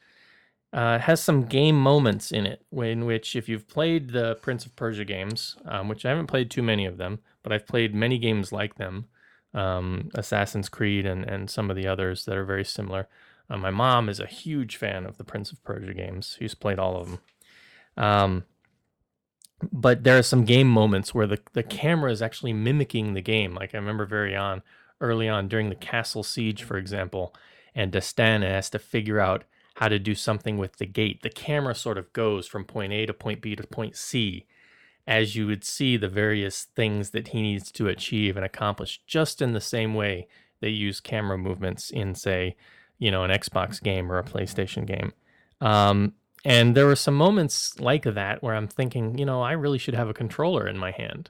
Uh, it has some game moments in it, in which, if you've played the Prince of Persia games, um, which I haven't played too many of them, but I've played many games like them, um, Assassin's Creed and, and some of the others that are very similar. Uh, my mom is a huge fan of the Prince of Persia games. She's played all of them. Um, but there are some game moments where the, the camera is actually mimicking the game. Like I remember very on early on during the castle siege, for example, and Dastan has to figure out how to do something with the gate. The camera sort of goes from point A to point B to point C as you would see the various things that he needs to achieve and accomplish, just in the same way they use camera movements in, say, you know, an Xbox game or a PlayStation game. Um, and there were some moments like that where I'm thinking, you know, I really should have a controller in my hand.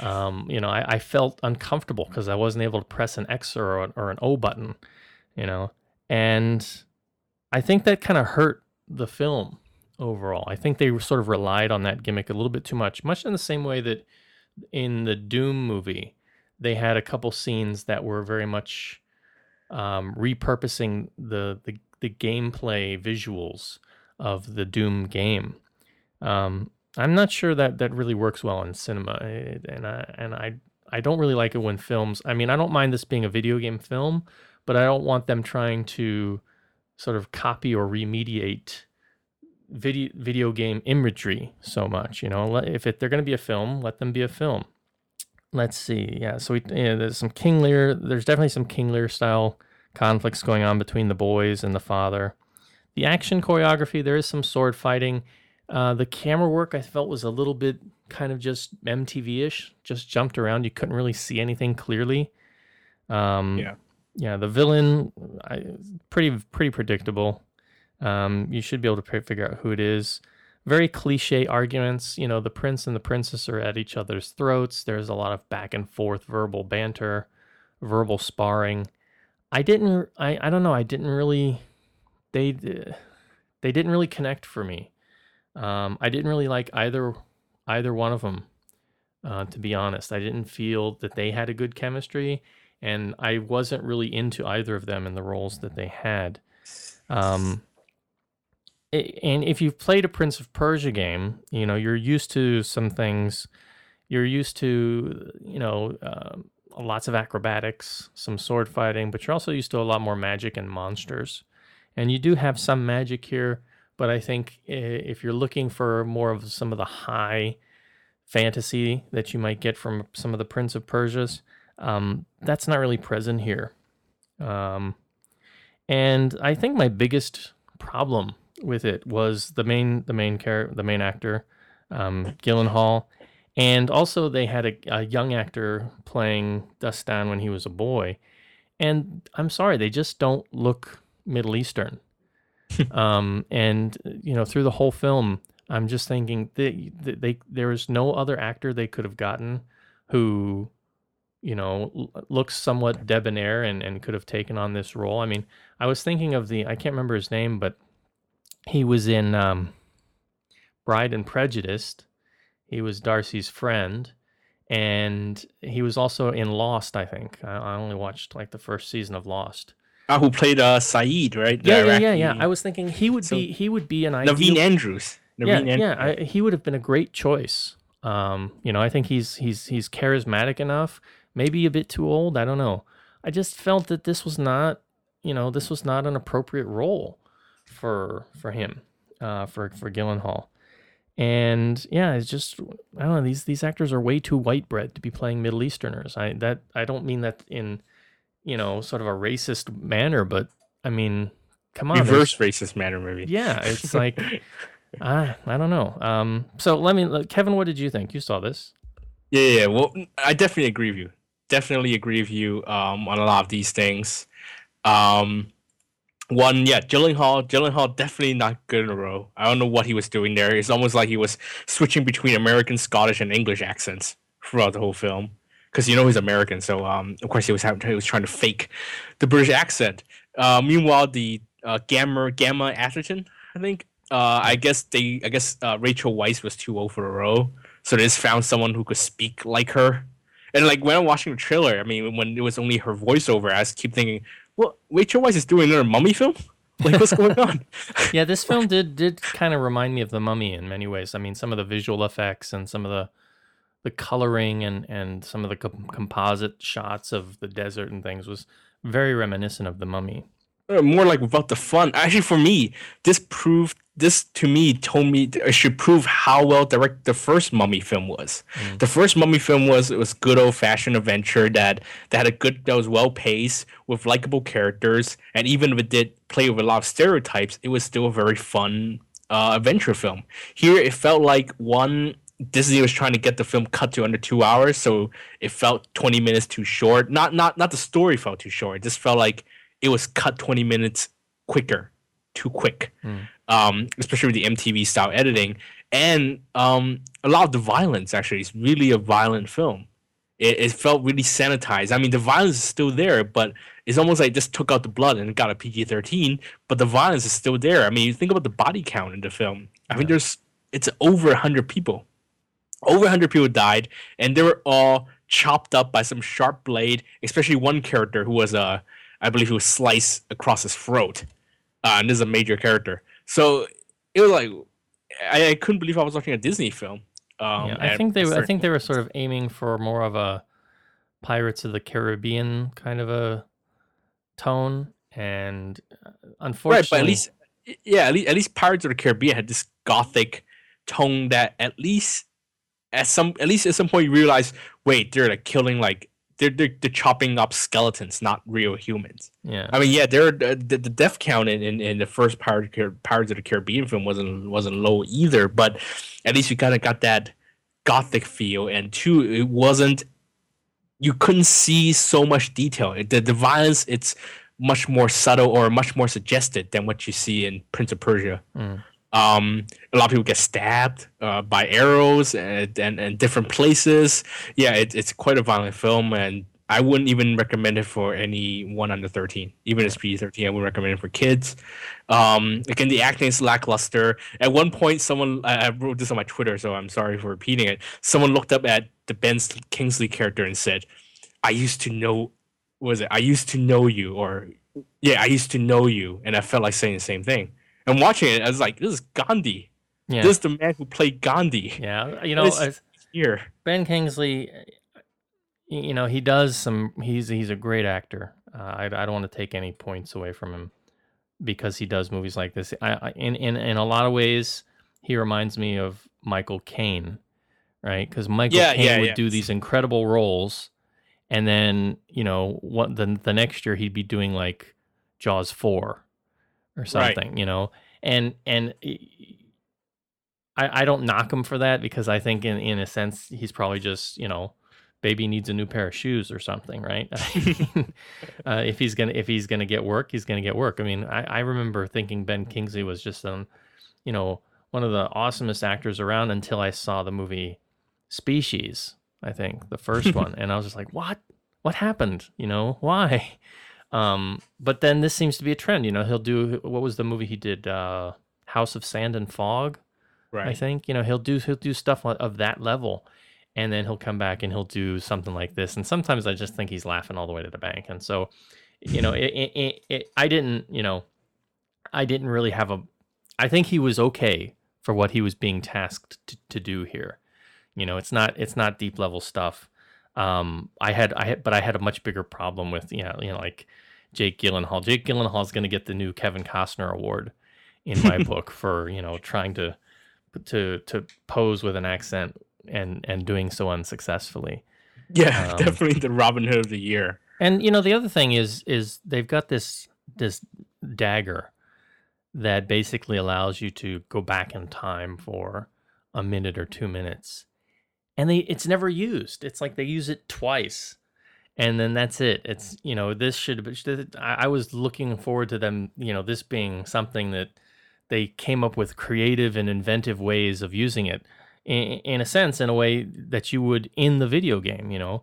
Um, you know, I, I felt uncomfortable because I wasn't able to press an X or, or an O button, you know, and I think that kind of hurt the film overall. I think they sort of relied on that gimmick a little bit too much, much in the same way that in the Doom movie, they had a couple scenes that were very much um, repurposing the, the the gameplay visuals of the Doom game. Um, I'm not sure that that really works well in cinema, and I and I I don't really like it when films. I mean, I don't mind this being a video game film, but I don't want them trying to sort of copy or remediate video video game imagery so much. You know, if it, they're going to be a film, let them be a film. Let's see. Yeah, so we, yeah, there's some King Lear. There's definitely some King Lear style conflicts going on between the boys and the father. The action choreography, there is some sword fighting. Uh, the camera work I felt was a little bit kind of just MTV ish, just jumped around. You couldn't really see anything clearly. Um, Yeah. yeah. The villain, I, pretty pretty predictable. Um, you should be able to figure out who it is. Very cliche arguments. You know, the prince and the princess are at each other's throats. There's a lot of back and forth verbal banter, verbal sparring. I didn't. I I don't know. I didn't really. They they didn't really connect for me. Um, I didn't really like either either one of them. Uh, to be honest, I didn't feel that they had a good chemistry, and I wasn't really into either of them in the roles that they had. Um, and if you've played a Prince of Persia game, you know you're used to some things. You're used to you know um lots of acrobatics, some sword fighting, but you're also used to a lot more magic and monsters. And you do have some magic here, but I think if you're looking for more of some of the high fantasy that you might get from some of the Prince of Persia's, um, that's not really present here. Um, and I think my biggest problem with it was the main the main character the main actor um, Gyllenhaal, and also they had a, a young actor playing Dastan when he was a boy, and I'm sorry they just don't look Middle Eastern. um, and you know through the whole film, I'm just thinking they, they, they there is no other actor they could have gotten who you know looks somewhat debonair and, and could have taken on this role. I mean, I was thinking of the I can't remember his name, but he was in um, Bride and Prejudiced. He was Darcy's friend, and he was also in Lost. I think I, I only watched like the first season of Lost. Ah, who played uh Sayid, right? Yeah, yeah, yeah, yeah. I was thinking he would So- be he would be an ideal. Naveen Andrews. yeah, Naveen Andrews. yeah. I, he would have been a great choice. Um, you know, I think he's he's he's charismatic enough. Maybe a bit too old. I don't know. I just felt that this was not, you know, this was not an appropriate role for for him, uh, for for Gyllenhaal. And yeah, it's just I don't know. These these actors are way too white bread to be playing Middle Easterners. I that I don't mean that in, you know, sort of a racist manner, but I mean, come on, Reverse racist manner, maybe. yeah, it's like I I don't know. Um, so let me, Kevin, what did you think? You saw this? Yeah, yeah. yeah. Well, I definitely agree with you. Definitely agree with you um, on a lot of these things. Um, one, yeah, Gyllenhaal. Gyllenhaal definitely not good in a row. I don't know what he was doing there. It's almost like he was switching between American, Scottish, and English accents throughout the whole film. Because you know he's American, so um, of course he was having, he was trying to fake the British accent. Uh, meanwhile, the uh, Gamma Gamma Atherton, I think. Uh, I guess they, I guess uh, Rachel Weisz was too old for the role, so they just found someone who could speak like her. And like when I'm watching the trailer, I mean, when it was only her voiceover, I just keep thinking, "Well, Rachel Weisz is doing another mummy film. Like, what's going on?" Yeah, this film did did kind of remind me of The Mummy in many ways. I mean, some of the visual effects and some of the the coloring and and some of the com- composite shots of the desert and things was very reminiscent of The Mummy. More like about the fun. Actually, for me, this proved this to me told me it should prove how well directed the first Mummy film was. Mm. The first Mummy film was it was good old fashioned adventure that that had a good that was well paced with likable characters, and even if it did play with a lot of stereotypes, it was still a very fun uh, adventure film. Here, it felt like one Disney was trying to get the film cut to under two hours, so it felt twenty minutes too short. Not not not the story felt too short. It just felt like it was cut twenty minutes quicker, too quick. Mm um, especially with the MTV style editing, and um, a lot of the violence. Actually, is really a violent film. It, it felt really sanitized. I mean, the violence is still there, but it's almost like it just took out the blood and got a PG thirteen. But the violence is still there. I mean, you think about the body count in the film. I mean, there's it's over hundred people. Over hundred people died, and they were all chopped up by some sharp blade. Especially one character who was uh, I believe he was sliced across his throat. Uh, and this is a major character. So it was like I, I couldn't believe I was watching a Disney film. Um, yeah, I think they I think they were sort of aiming for more of a Pirates of the Caribbean kind of a tone, and unfortunately, uh, right, but at least yeah, at least, at least Pirates of the Caribbean had this gothic tone that at least at some at least at some point you realize, wait, they're like killing like they're, they're, they're chopping up skeletons, not real humans. Yeah. I mean, yeah, they're the, the death count in, in, in the first Pirates of the Caribbean film wasn't wasn't low either, but at least you kind of got that gothic feel, and two, it wasn't. You couldn't see so much detail. The the violence, it's much more subtle or much more suggested than what you see in Prince of Persia. Mm. Um, a lot of people get stabbed uh, by arrows and, and, and different places. Yeah, it, it's quite a violent film, and I wouldn't even recommend it for anyone under 13. Even if it's PG 13, I wouldn't recommend it for kids. Um, again, the acting is lackluster. At one point, someone, I, I wrote this on my Twitter, so I'm sorry for repeating it. Someone looked up at the Ben Kingsley character and said, I used to know, was it? I used to know you, or yeah, I used to know you. And I felt like saying the same thing and watching it, I was like, this is Gandhi. Yeah. This is the man who played Gandhi. Yeah, you know, here Ben Kingsley, you know, he does some. He's he's a great actor. Uh, I I don't want to take any points away from him because he does movies like this. I, I in in in a lot of ways, he reminds me of Michael Caine, right? Because Michael yeah, Caine yeah, would yeah. do these incredible roles, and then you know what the the next year he'd be doing like Jaws four or something, right. you know. And and I I don't knock him for that because I think in in a sense he's probably just you know baby needs a new pair of shoes or something, right? uh, if he's gonna if he's gonna get work, he's gonna get work. I mean, I, I remember thinking Ben Kingsley was just um, you know, one of the awesomest actors around until I saw the movie Species. I think the first one, and I was just like, what? What happened? You know, why? Um, but then this seems to be a trend. You know, he'll do what was the movie he did? Uh, House of Sand and Fog. Right. I think you know he'll do he'll do stuff of that level, and then he'll come back and he'll do something like this. And sometimes I just think he's laughing all the way to the bank. And so, you know, it, it, it, I didn't you know, I didn't really have a. I think he was okay for what he was being tasked to, to do here. You know, it's not it's not deep level stuff. Um, I had I had, but I had a much bigger problem with you know, you know like Jake Gyllenhaal. Jake Gyllenhaal is going to get the new Kevin Costner award in my book for you know trying to to to pose with an accent and and doing so unsuccessfully. Yeah, um, definitely the Robin Hood of the year. And you know the other thing is is they've got this this dagger that basically allows you to go back in time for a minute or two minutes and they it's never used. It's like they use it twice, and then that's it. It's you know this should. I was looking forward to them. You know this being something that they came up with creative and inventive ways of using it. In, in a sense, in a way that you would in the video game, you know.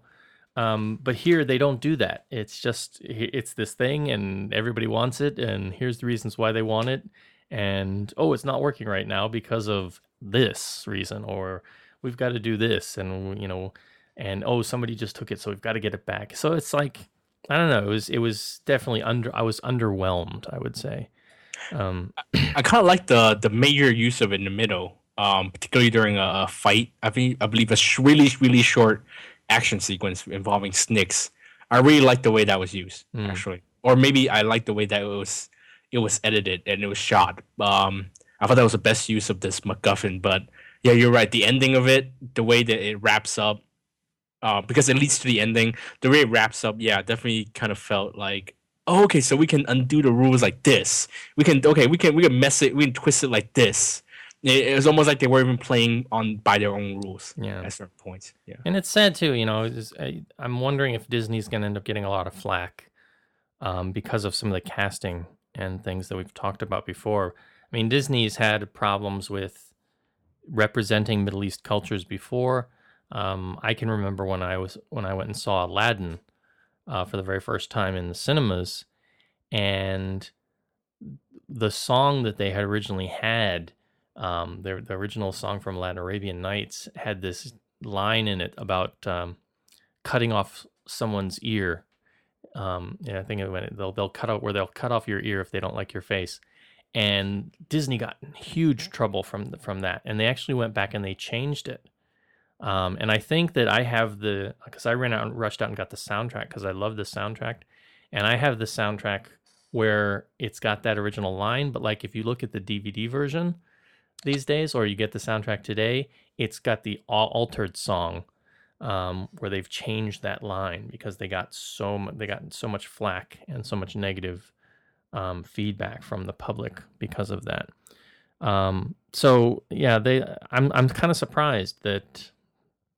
Um, but here they don't do that. It's just it's this thing, and everybody wants it, and here's the reasons why they want it, and oh, it's not working right now because of this reason, or we've got to do this and you know and oh somebody just took it so we've got to get it back so it's like i don't know it was it was definitely under i was underwhelmed i would say um i, I kind of like the the major use of it in the middle um particularly during a, a fight i think i believe a sh- really really short action sequence involving snicks i really like the way that was used mm. actually or maybe I like the way that it was it was edited and it was shot. Um, I thought that was the best use of this MacGuffin. But yeah, you're right. The ending of it, the way that it wraps up, uh, because it leads to the ending. The way it wraps up, yeah, definitely kind of felt like, oh, okay, so we can undo the rules like this. We can okay, we can we can mess it, we can twist it like this. It, it was almost like they were even playing on by their own rules. Yeah. at certain points. Yeah. And it's sad too, you know. I, I'm wondering if Disney's going to end up getting a lot of flack um, because of some of the casting and things that we've talked about before. I mean, Disney's had problems with representing Middle East cultures before. Um, I can remember when I was when I went and saw Aladdin uh, for the very first time in the cinemas, and the song that they had originally had, um, the the original song from Aladdin Arabian Nights had this line in it about um, cutting off someone's ear. Um, and I think it went, they'll they'll cut out where they'll cut off your ear if they don't like your face. And Disney got in huge trouble from from that, and they actually went back and they changed it. Um, and I think that I have the because I ran out and rushed out and got the soundtrack because I love the soundtrack, and I have the soundtrack where it's got that original line, but like if you look at the DVD version these days, or you get the soundtrack today, it's got the altered song um, where they've changed that line because they got so mu- they got so much flack and so much negative um, feedback from the public because of that. Um, so yeah, they I'm I'm kind of surprised that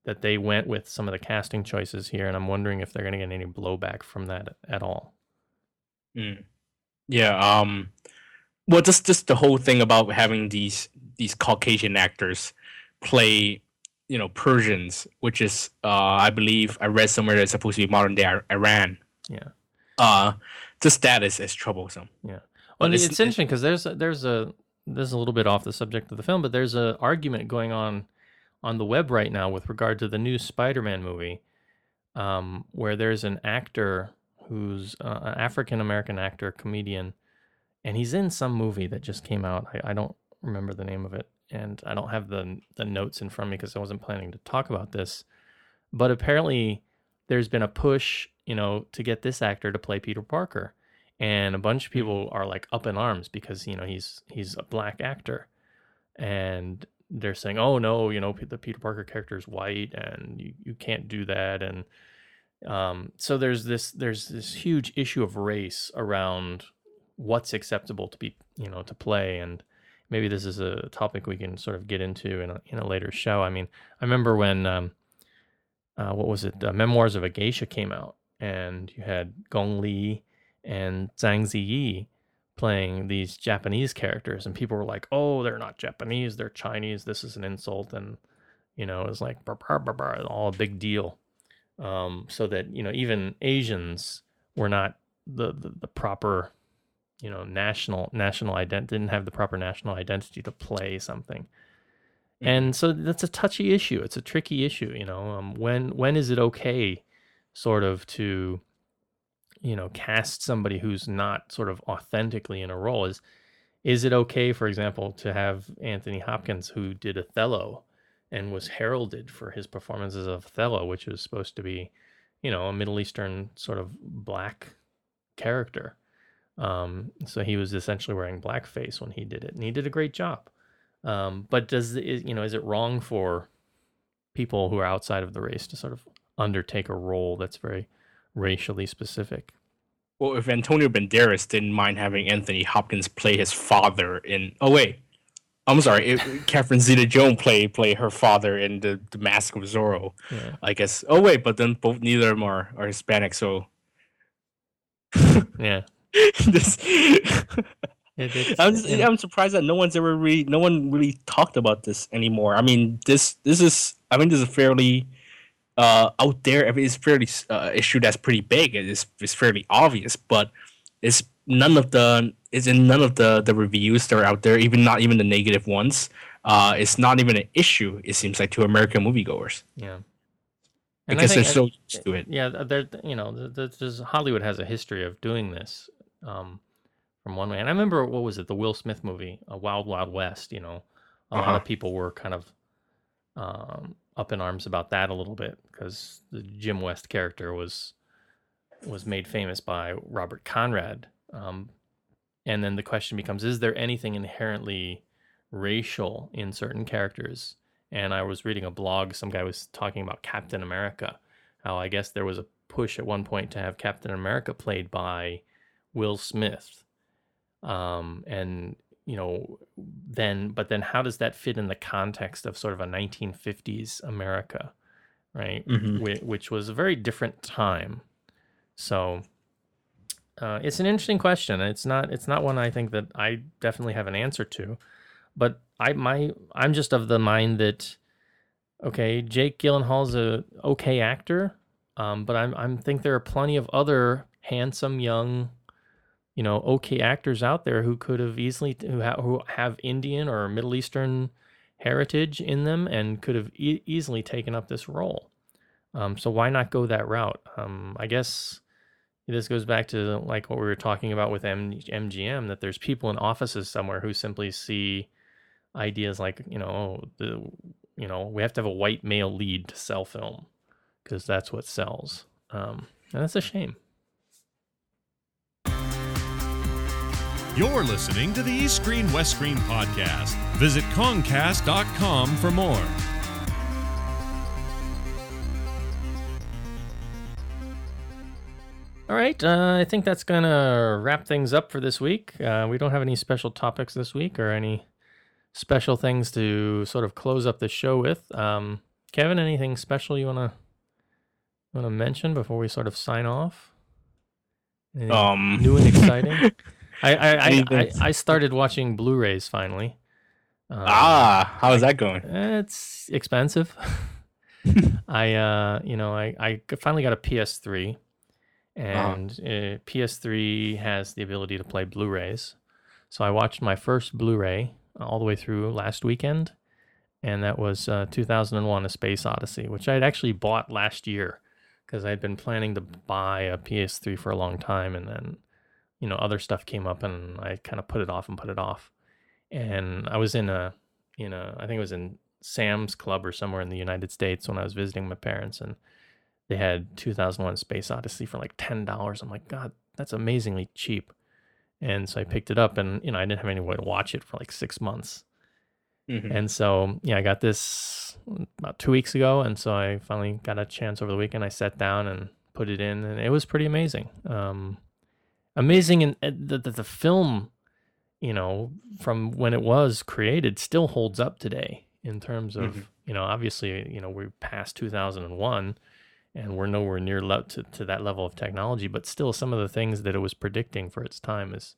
that they went with some of the casting choices here, and I'm wondering if they're going to get any blowback from that at all. Mm. Yeah. Um. Well, just just the whole thing about having these these Caucasian actors play, you know, Persians, which is, uh, I believe I read somewhere that's supposed to be modern day Iran. Yeah. Uh, just that is is troublesome. Yeah. Well, it's, it's- interesting because there's a, there's a this is a little bit off the subject of the film, but there's an argument going on on the web right now with regard to the new Spider-Man movie, um, where there's an actor who's uh, an African American actor, comedian, and he's in some movie that just came out. I, I don't remember the name of it, and I don't have the the notes in front of me because I wasn't planning to talk about this. But apparently, there's been a push, you know, to get this actor to play Peter Parker. And a bunch of people are like up in arms because you know he's he's a black actor. And they're saying oh no you know the peter parker character is white and you, you can't do that. And um, so there's this there's this huge issue of race around what's acceptable to be you know to play. And maybe this is a topic we can sort of get into in a, in a later show. I mean i remember when um, uh, what was it? Uh, memoirs of a geisha came out and you had gong li and Zhang Ziyi playing these Japanese characters, and people were like, "Oh, they're not Japanese; they're Chinese. This is an insult," and you know, it was like all a big deal. Um, so that you know, even Asians were not the, the the proper, you know, national national identity didn't have the proper national identity to play something. And so that's a touchy issue. It's a tricky issue, you know. Um, when when is it okay, sort of, to you know cast somebody who's not sort of authentically in a role is is it okay for example to have anthony hopkins who did othello and was heralded for his performances of othello which was supposed to be you know a middle eastern sort of black character. Um, so he was essentially wearing blackface when he did it and he did a great job. Um, but does is, you know is it wrong for people who are outside of the race to sort of undertake a role that's very racially specific. Well, if Antonio Banderas didn't mind having Anthony Hopkins play his father in, oh wait, I'm sorry, it, Catherine Zeta-Jones play play her father in the, the Mask of Zorro. Yeah. I guess. Oh wait, but then both neither of them are, are Hispanic, so Yeah. this. It- I'm, just, yeah. I'm surprised that no one's ever really no one really talked about this anymore. I mean, this this is I mean this is fairly uh, out there. I mean, it's fairly uh, issue that's pretty big. It's it's fairly obvious, but it's none of the it's in none of the the reviews that are out there. Even not even the negative ones. Uh, it's not even an issue. It seems like to American moviegoers yeah. because they're so used to it. Yeah, there. You know, th- th- there's, Hollywood has a history of doing this. Um, from one way, and I remember what was it, the Will Smith movie, a Wild Wild West. You know, a lot Uh-huh. of people were kind of um, up in arms about that a little bit because the Jim West character was was made famous by Robert Conrad. Um, and then the question becomes: Is there anything inherently racial in certain characters? And I was reading a blog. Some guy was talking about Captain America. How I guess there was a push at one point to have Captain America played by Will Smith. Um, and you know, then, but then how does that fit in the context of sort of a 1950s America, right? Mhm. Whi- Which was a very different time. So uh, it's an interesting question. It's not. It's not one I think that I definitely have an answer to, but I my I'm just of the mind that okay, Jake Gyllenhaal's a okay actor, um, but I'm I'm think there are plenty of other handsome young, you know, okay actors out there who could have easily who ha- who have Indian or Middle Eastern heritage in them and could have e- easily taken up this role. Um, so why not go that route? Um, I guess this goes back to like what we were talking about with M- MGM that there's people in offices somewhere who simply see ideas like you know oh, the you know we have to have a white male lead to sell film because that's what sells um, and that's a shame You're listening to the East Screen West Screen podcast. Visit Concast.com for more. all right uh, i think that's gonna wrap things up for this week. Uh, we don't have any special topics this week or any special things to sort of close up the show with. Um, kevin anything special you want to want to mention before we sort of sign off? Anything Um, new and exciting I I, I, I started watching Blu-rays finally. Um, ah, how's that going? it's expensive. I uh, you know, I I finally got a PS3, and uh, PS3 has the ability to play Blu-rays. So I watched my first Blu-ray all the way through last weekend, and that was uh, 2001: A Space Odyssey, which I had actually bought last year because I had been planning to buy a PS3 for a long time, and then you know other stuff came up, and I kind of put it off and put it off. And I was in a, you know I think it was in Sam's Club or somewhere in the United States when I was visiting my parents, and they had 2001: Space Odyssey for like ten dollars. I'm like, God, that's amazingly cheap. And so I picked it up, and you know I didn't have any way to watch it for like six months. Mhm. And so, yeah, I got this about two weeks ago. And so I finally got a chance over the weekend. I sat down and put it in, and it was pretty amazing. Um, amazing in uh, that the, the film, you know, from when it was created, still holds up today in terms of, Mhm. you know, obviously, you know, we're past 2001 and we're nowhere near le- to, to that level of technology, but still some of the things that it was predicting for its time is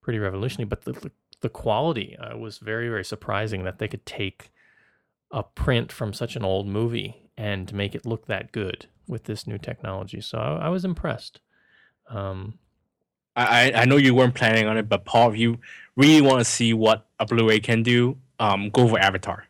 pretty revolutionary. But the, the, the quality uh, was very, very surprising that they could take a print from such an old movie and make it look that good with this new technology. So I, I was impressed. Um, I I know you weren't planning on it, but Paul, if you really want to see what a Blu-ray can do, um, go for Avatar.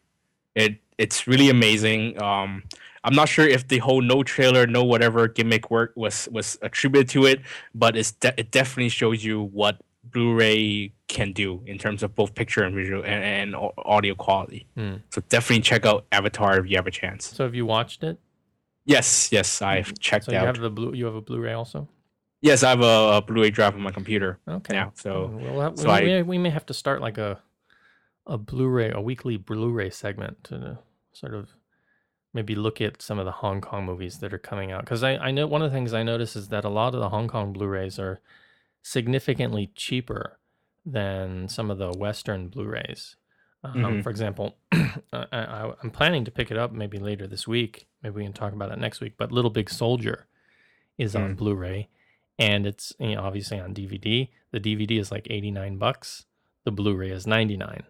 It it's really amazing. Um, I'm not sure if the whole no trailer, no whatever gimmick work was was attributed to it, but it's de- it definitely shows you what Blu-ray can do in terms of both picture and visual and, and audio quality. Hmm. So definitely check out Avatar if you have a chance. so have you watched it? Yes, yes, I've checked So you have the blue. You have a Blu-ray also. Yes, I have a, a Blu-ray drive on my computer Okay. now. So we'll have, so we, I- may, we may have to start like a a Blu-ray, a weekly Blu-ray segment to sort of maybe look at some of the Hong Kong movies that are coming out. Because I, I know one of the things I notice is that a lot of the Hong Kong Blu-rays are significantly cheaper than some of the Western Blu-rays. Um, Mhm. For example, I, I, I'm planning to pick it up maybe later this week. Maybe we can talk about it next week. But Little Big Soldier is on Mm. Blu-ray, and it's you know, obviously on DVD. The DVD is like 89 bucks. The Blu-ray is 99.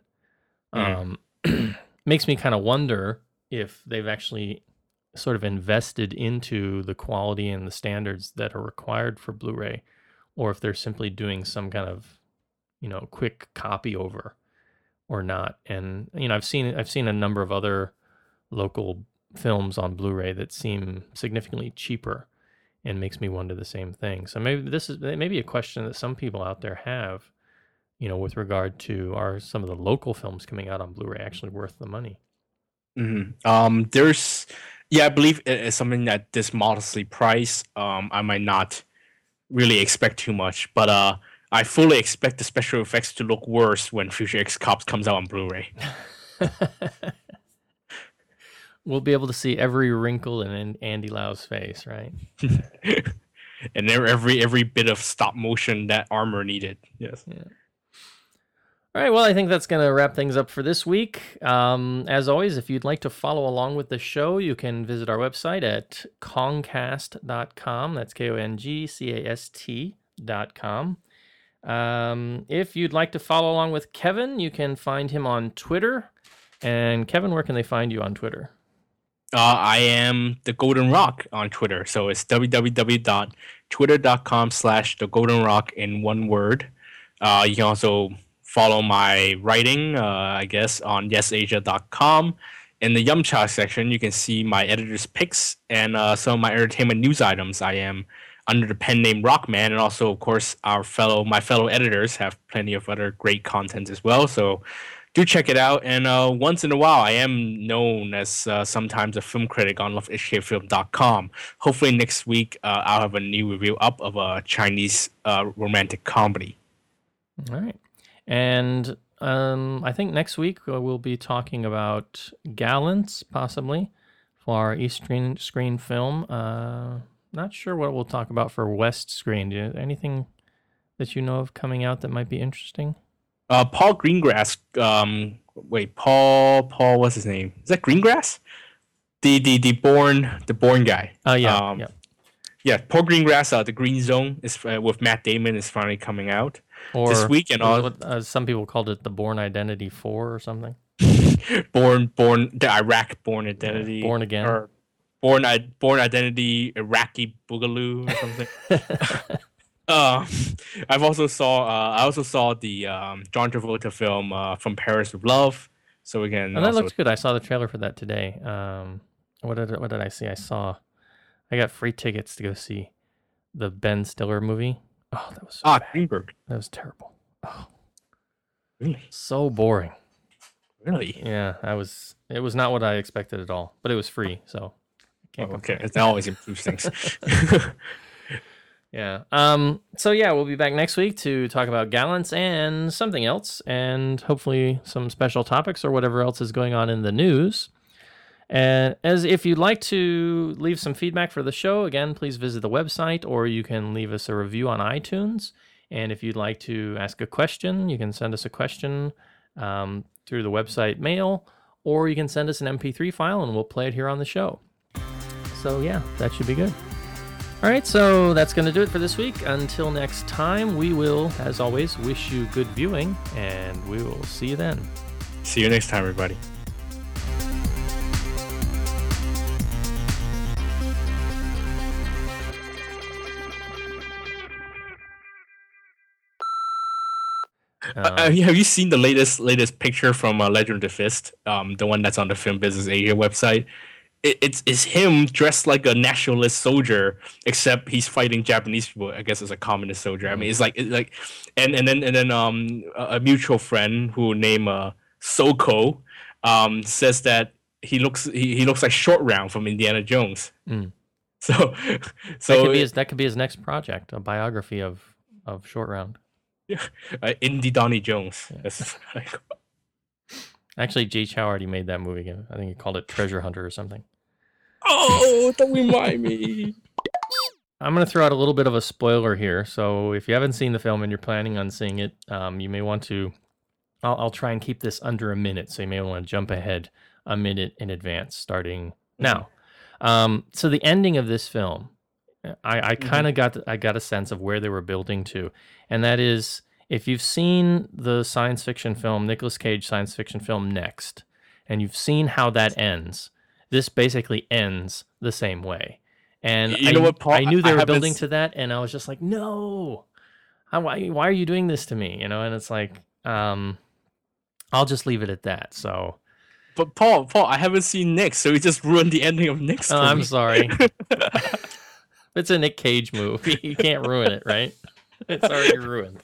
Mm. Um, makes me kind of wonder if they've actually sort of invested into the quality and the standards that are required for Blu-ray, or if they're simply doing some kind of you know quick copy over or not. And you know, I've seen I've seen a number of other local films on Blu-ray that seem significantly cheaper and makes me wonder the same thing. So maybe this is maybe a question that some people out there have, you know, with regard to are some of the local films coming out on Blu-ray actually worth the money? Mhm. Um, there's, yeah, I believe it is something that this modestly priced. Um, I might not really expect too much. But uh, I fully expect the special effects to look worse when Future X Cops comes out on Blu-ray. we'll be able to see every wrinkle in Andy Lau's face, right? and every every bit of stop motion that armor needed. Yes. Yeah. All right, well, I think that's going to wrap things up for this week. Um, as always, if you'd like to follow along with the show, you can visit our website at kongcast.com. That's K O N G C A S T.com. Um, if you'd like to follow along with Kevin, you can find him on Twitter. And Kevin, where can they find you on Twitter? Uh, I am the Golden Rock on Twitter. So it's www.twitter.com slash the Golden Rock in one word. Uh, you can also follow my writing, uh, I guess, on yesasia.com. In the Yumcha section, you can see my editor's picks and uh, some of my entertainment news items. I am under the pen name Rockman, and also, of course, our fellow my fellow editors have plenty of other great content as well. So do check it out. And uh, once in a while, I am known as uh, sometimes a film critic on lovehkfilm.com. Hopefully, next week uh, I'll have a new review up of a Chinese uh, romantic comedy. All right. And um, I think next week uh, we'll be talking about Gallants, possibly, for our East Screen, screen film. Uh, not sure what we'll talk about for West Screen. Anything that you know of coming out that might be interesting? Uh, Paul Greengrass. Um, wait, Paul. Paul, what's his name? Is that Greengrass? The the the Bourne the Bourne guy. Oh yeah, um, yeah. Yeah, Paul Greengrass. Uh, the Green Zone is uh, with Matt Damon is finally coming out or this week, and all. What, uh, some people called it the Bourne Identity Four or something. Bourne, Bourne, the Iraq Bourne Identity. Yeah, born again. Or Bourne, Bourne Identity Iraqi Boogaloo or something. uh, I've also saw. Uh, I also saw the um, John Travolta film uh, from Paris with Love. So again, and that also... looks good. I saw the trailer for that today. Um, what did what did I see? I saw. I got free tickets to go see the Ben Stiller movie. Oh, that was so ah bad. Greenberg. That was terrible. Oh, really? So boring. Really? Yeah, I was. It was not what I expected at all, but it was free, so. I can't oh, okay, it always improves things. yeah. Um. So yeah, we'll be back next week to talk about gallants and something else, and hopefully some special topics or whatever else is going on in the news. And as if you'd like to leave some feedback for the show, again, please visit the website or you can leave us a review on iTunes. And if you'd like to ask a question, you can send us a question um, through the website mail, or you can send us an MP3 file and we'll play it here on the show. So, yeah, that should be good. All right, so that's going to do it for this week. Until next time, we will, as always, wish you good viewing, and we will see you then. See you next time, everybody. Uh, uh, have you seen the latest latest picture from uh, Legend of the Fist? Um, the one that's on the Film Business Asia website. It, it's it's him dressed like a nationalist soldier, except he's fighting Japanese people. I guess as a communist soldier. I mean, it's like it's like, and and then and then um a, mutual friend who named uh Soko, um says that he looks he, he looks like Short Round from Indiana Jones. Mm. So, so that could, be his, that could be his next project, a biography of of Short Round. Yeah, uh, Indy Donnie Jones. Yeah. Actually, Jay Chou already made that movie. I think he called it Treasure Hunter or something. Oh, don't remind me. I'm going to throw out a little bit of a spoiler here. So if you haven't seen the film and you're planning on seeing it, um, you may want to. I'll, I'll, try and keep this under a minute. So you may want to jump ahead a minute in advance, starting mm-hmm. now. Um, so the ending of this film, I, I kind of mm-hmm. got I got a sense of where they were building to, and that is if you've seen the science fiction film Nicolas Cage science fiction film Next, and you've seen how that ends, this basically ends the same way. And you I, know what, Paul? I knew they I were building to that, and I was just like, no, why why are you doing this to me? You know, and it's like, um, I'll just leave it at that. So. But Paul, Paul, I haven't seen Nick, so he just ruined the ending of Nick. Oh, I'm sorry. it's a Nick Cage movie. You can't ruin it, right? It's already ruined.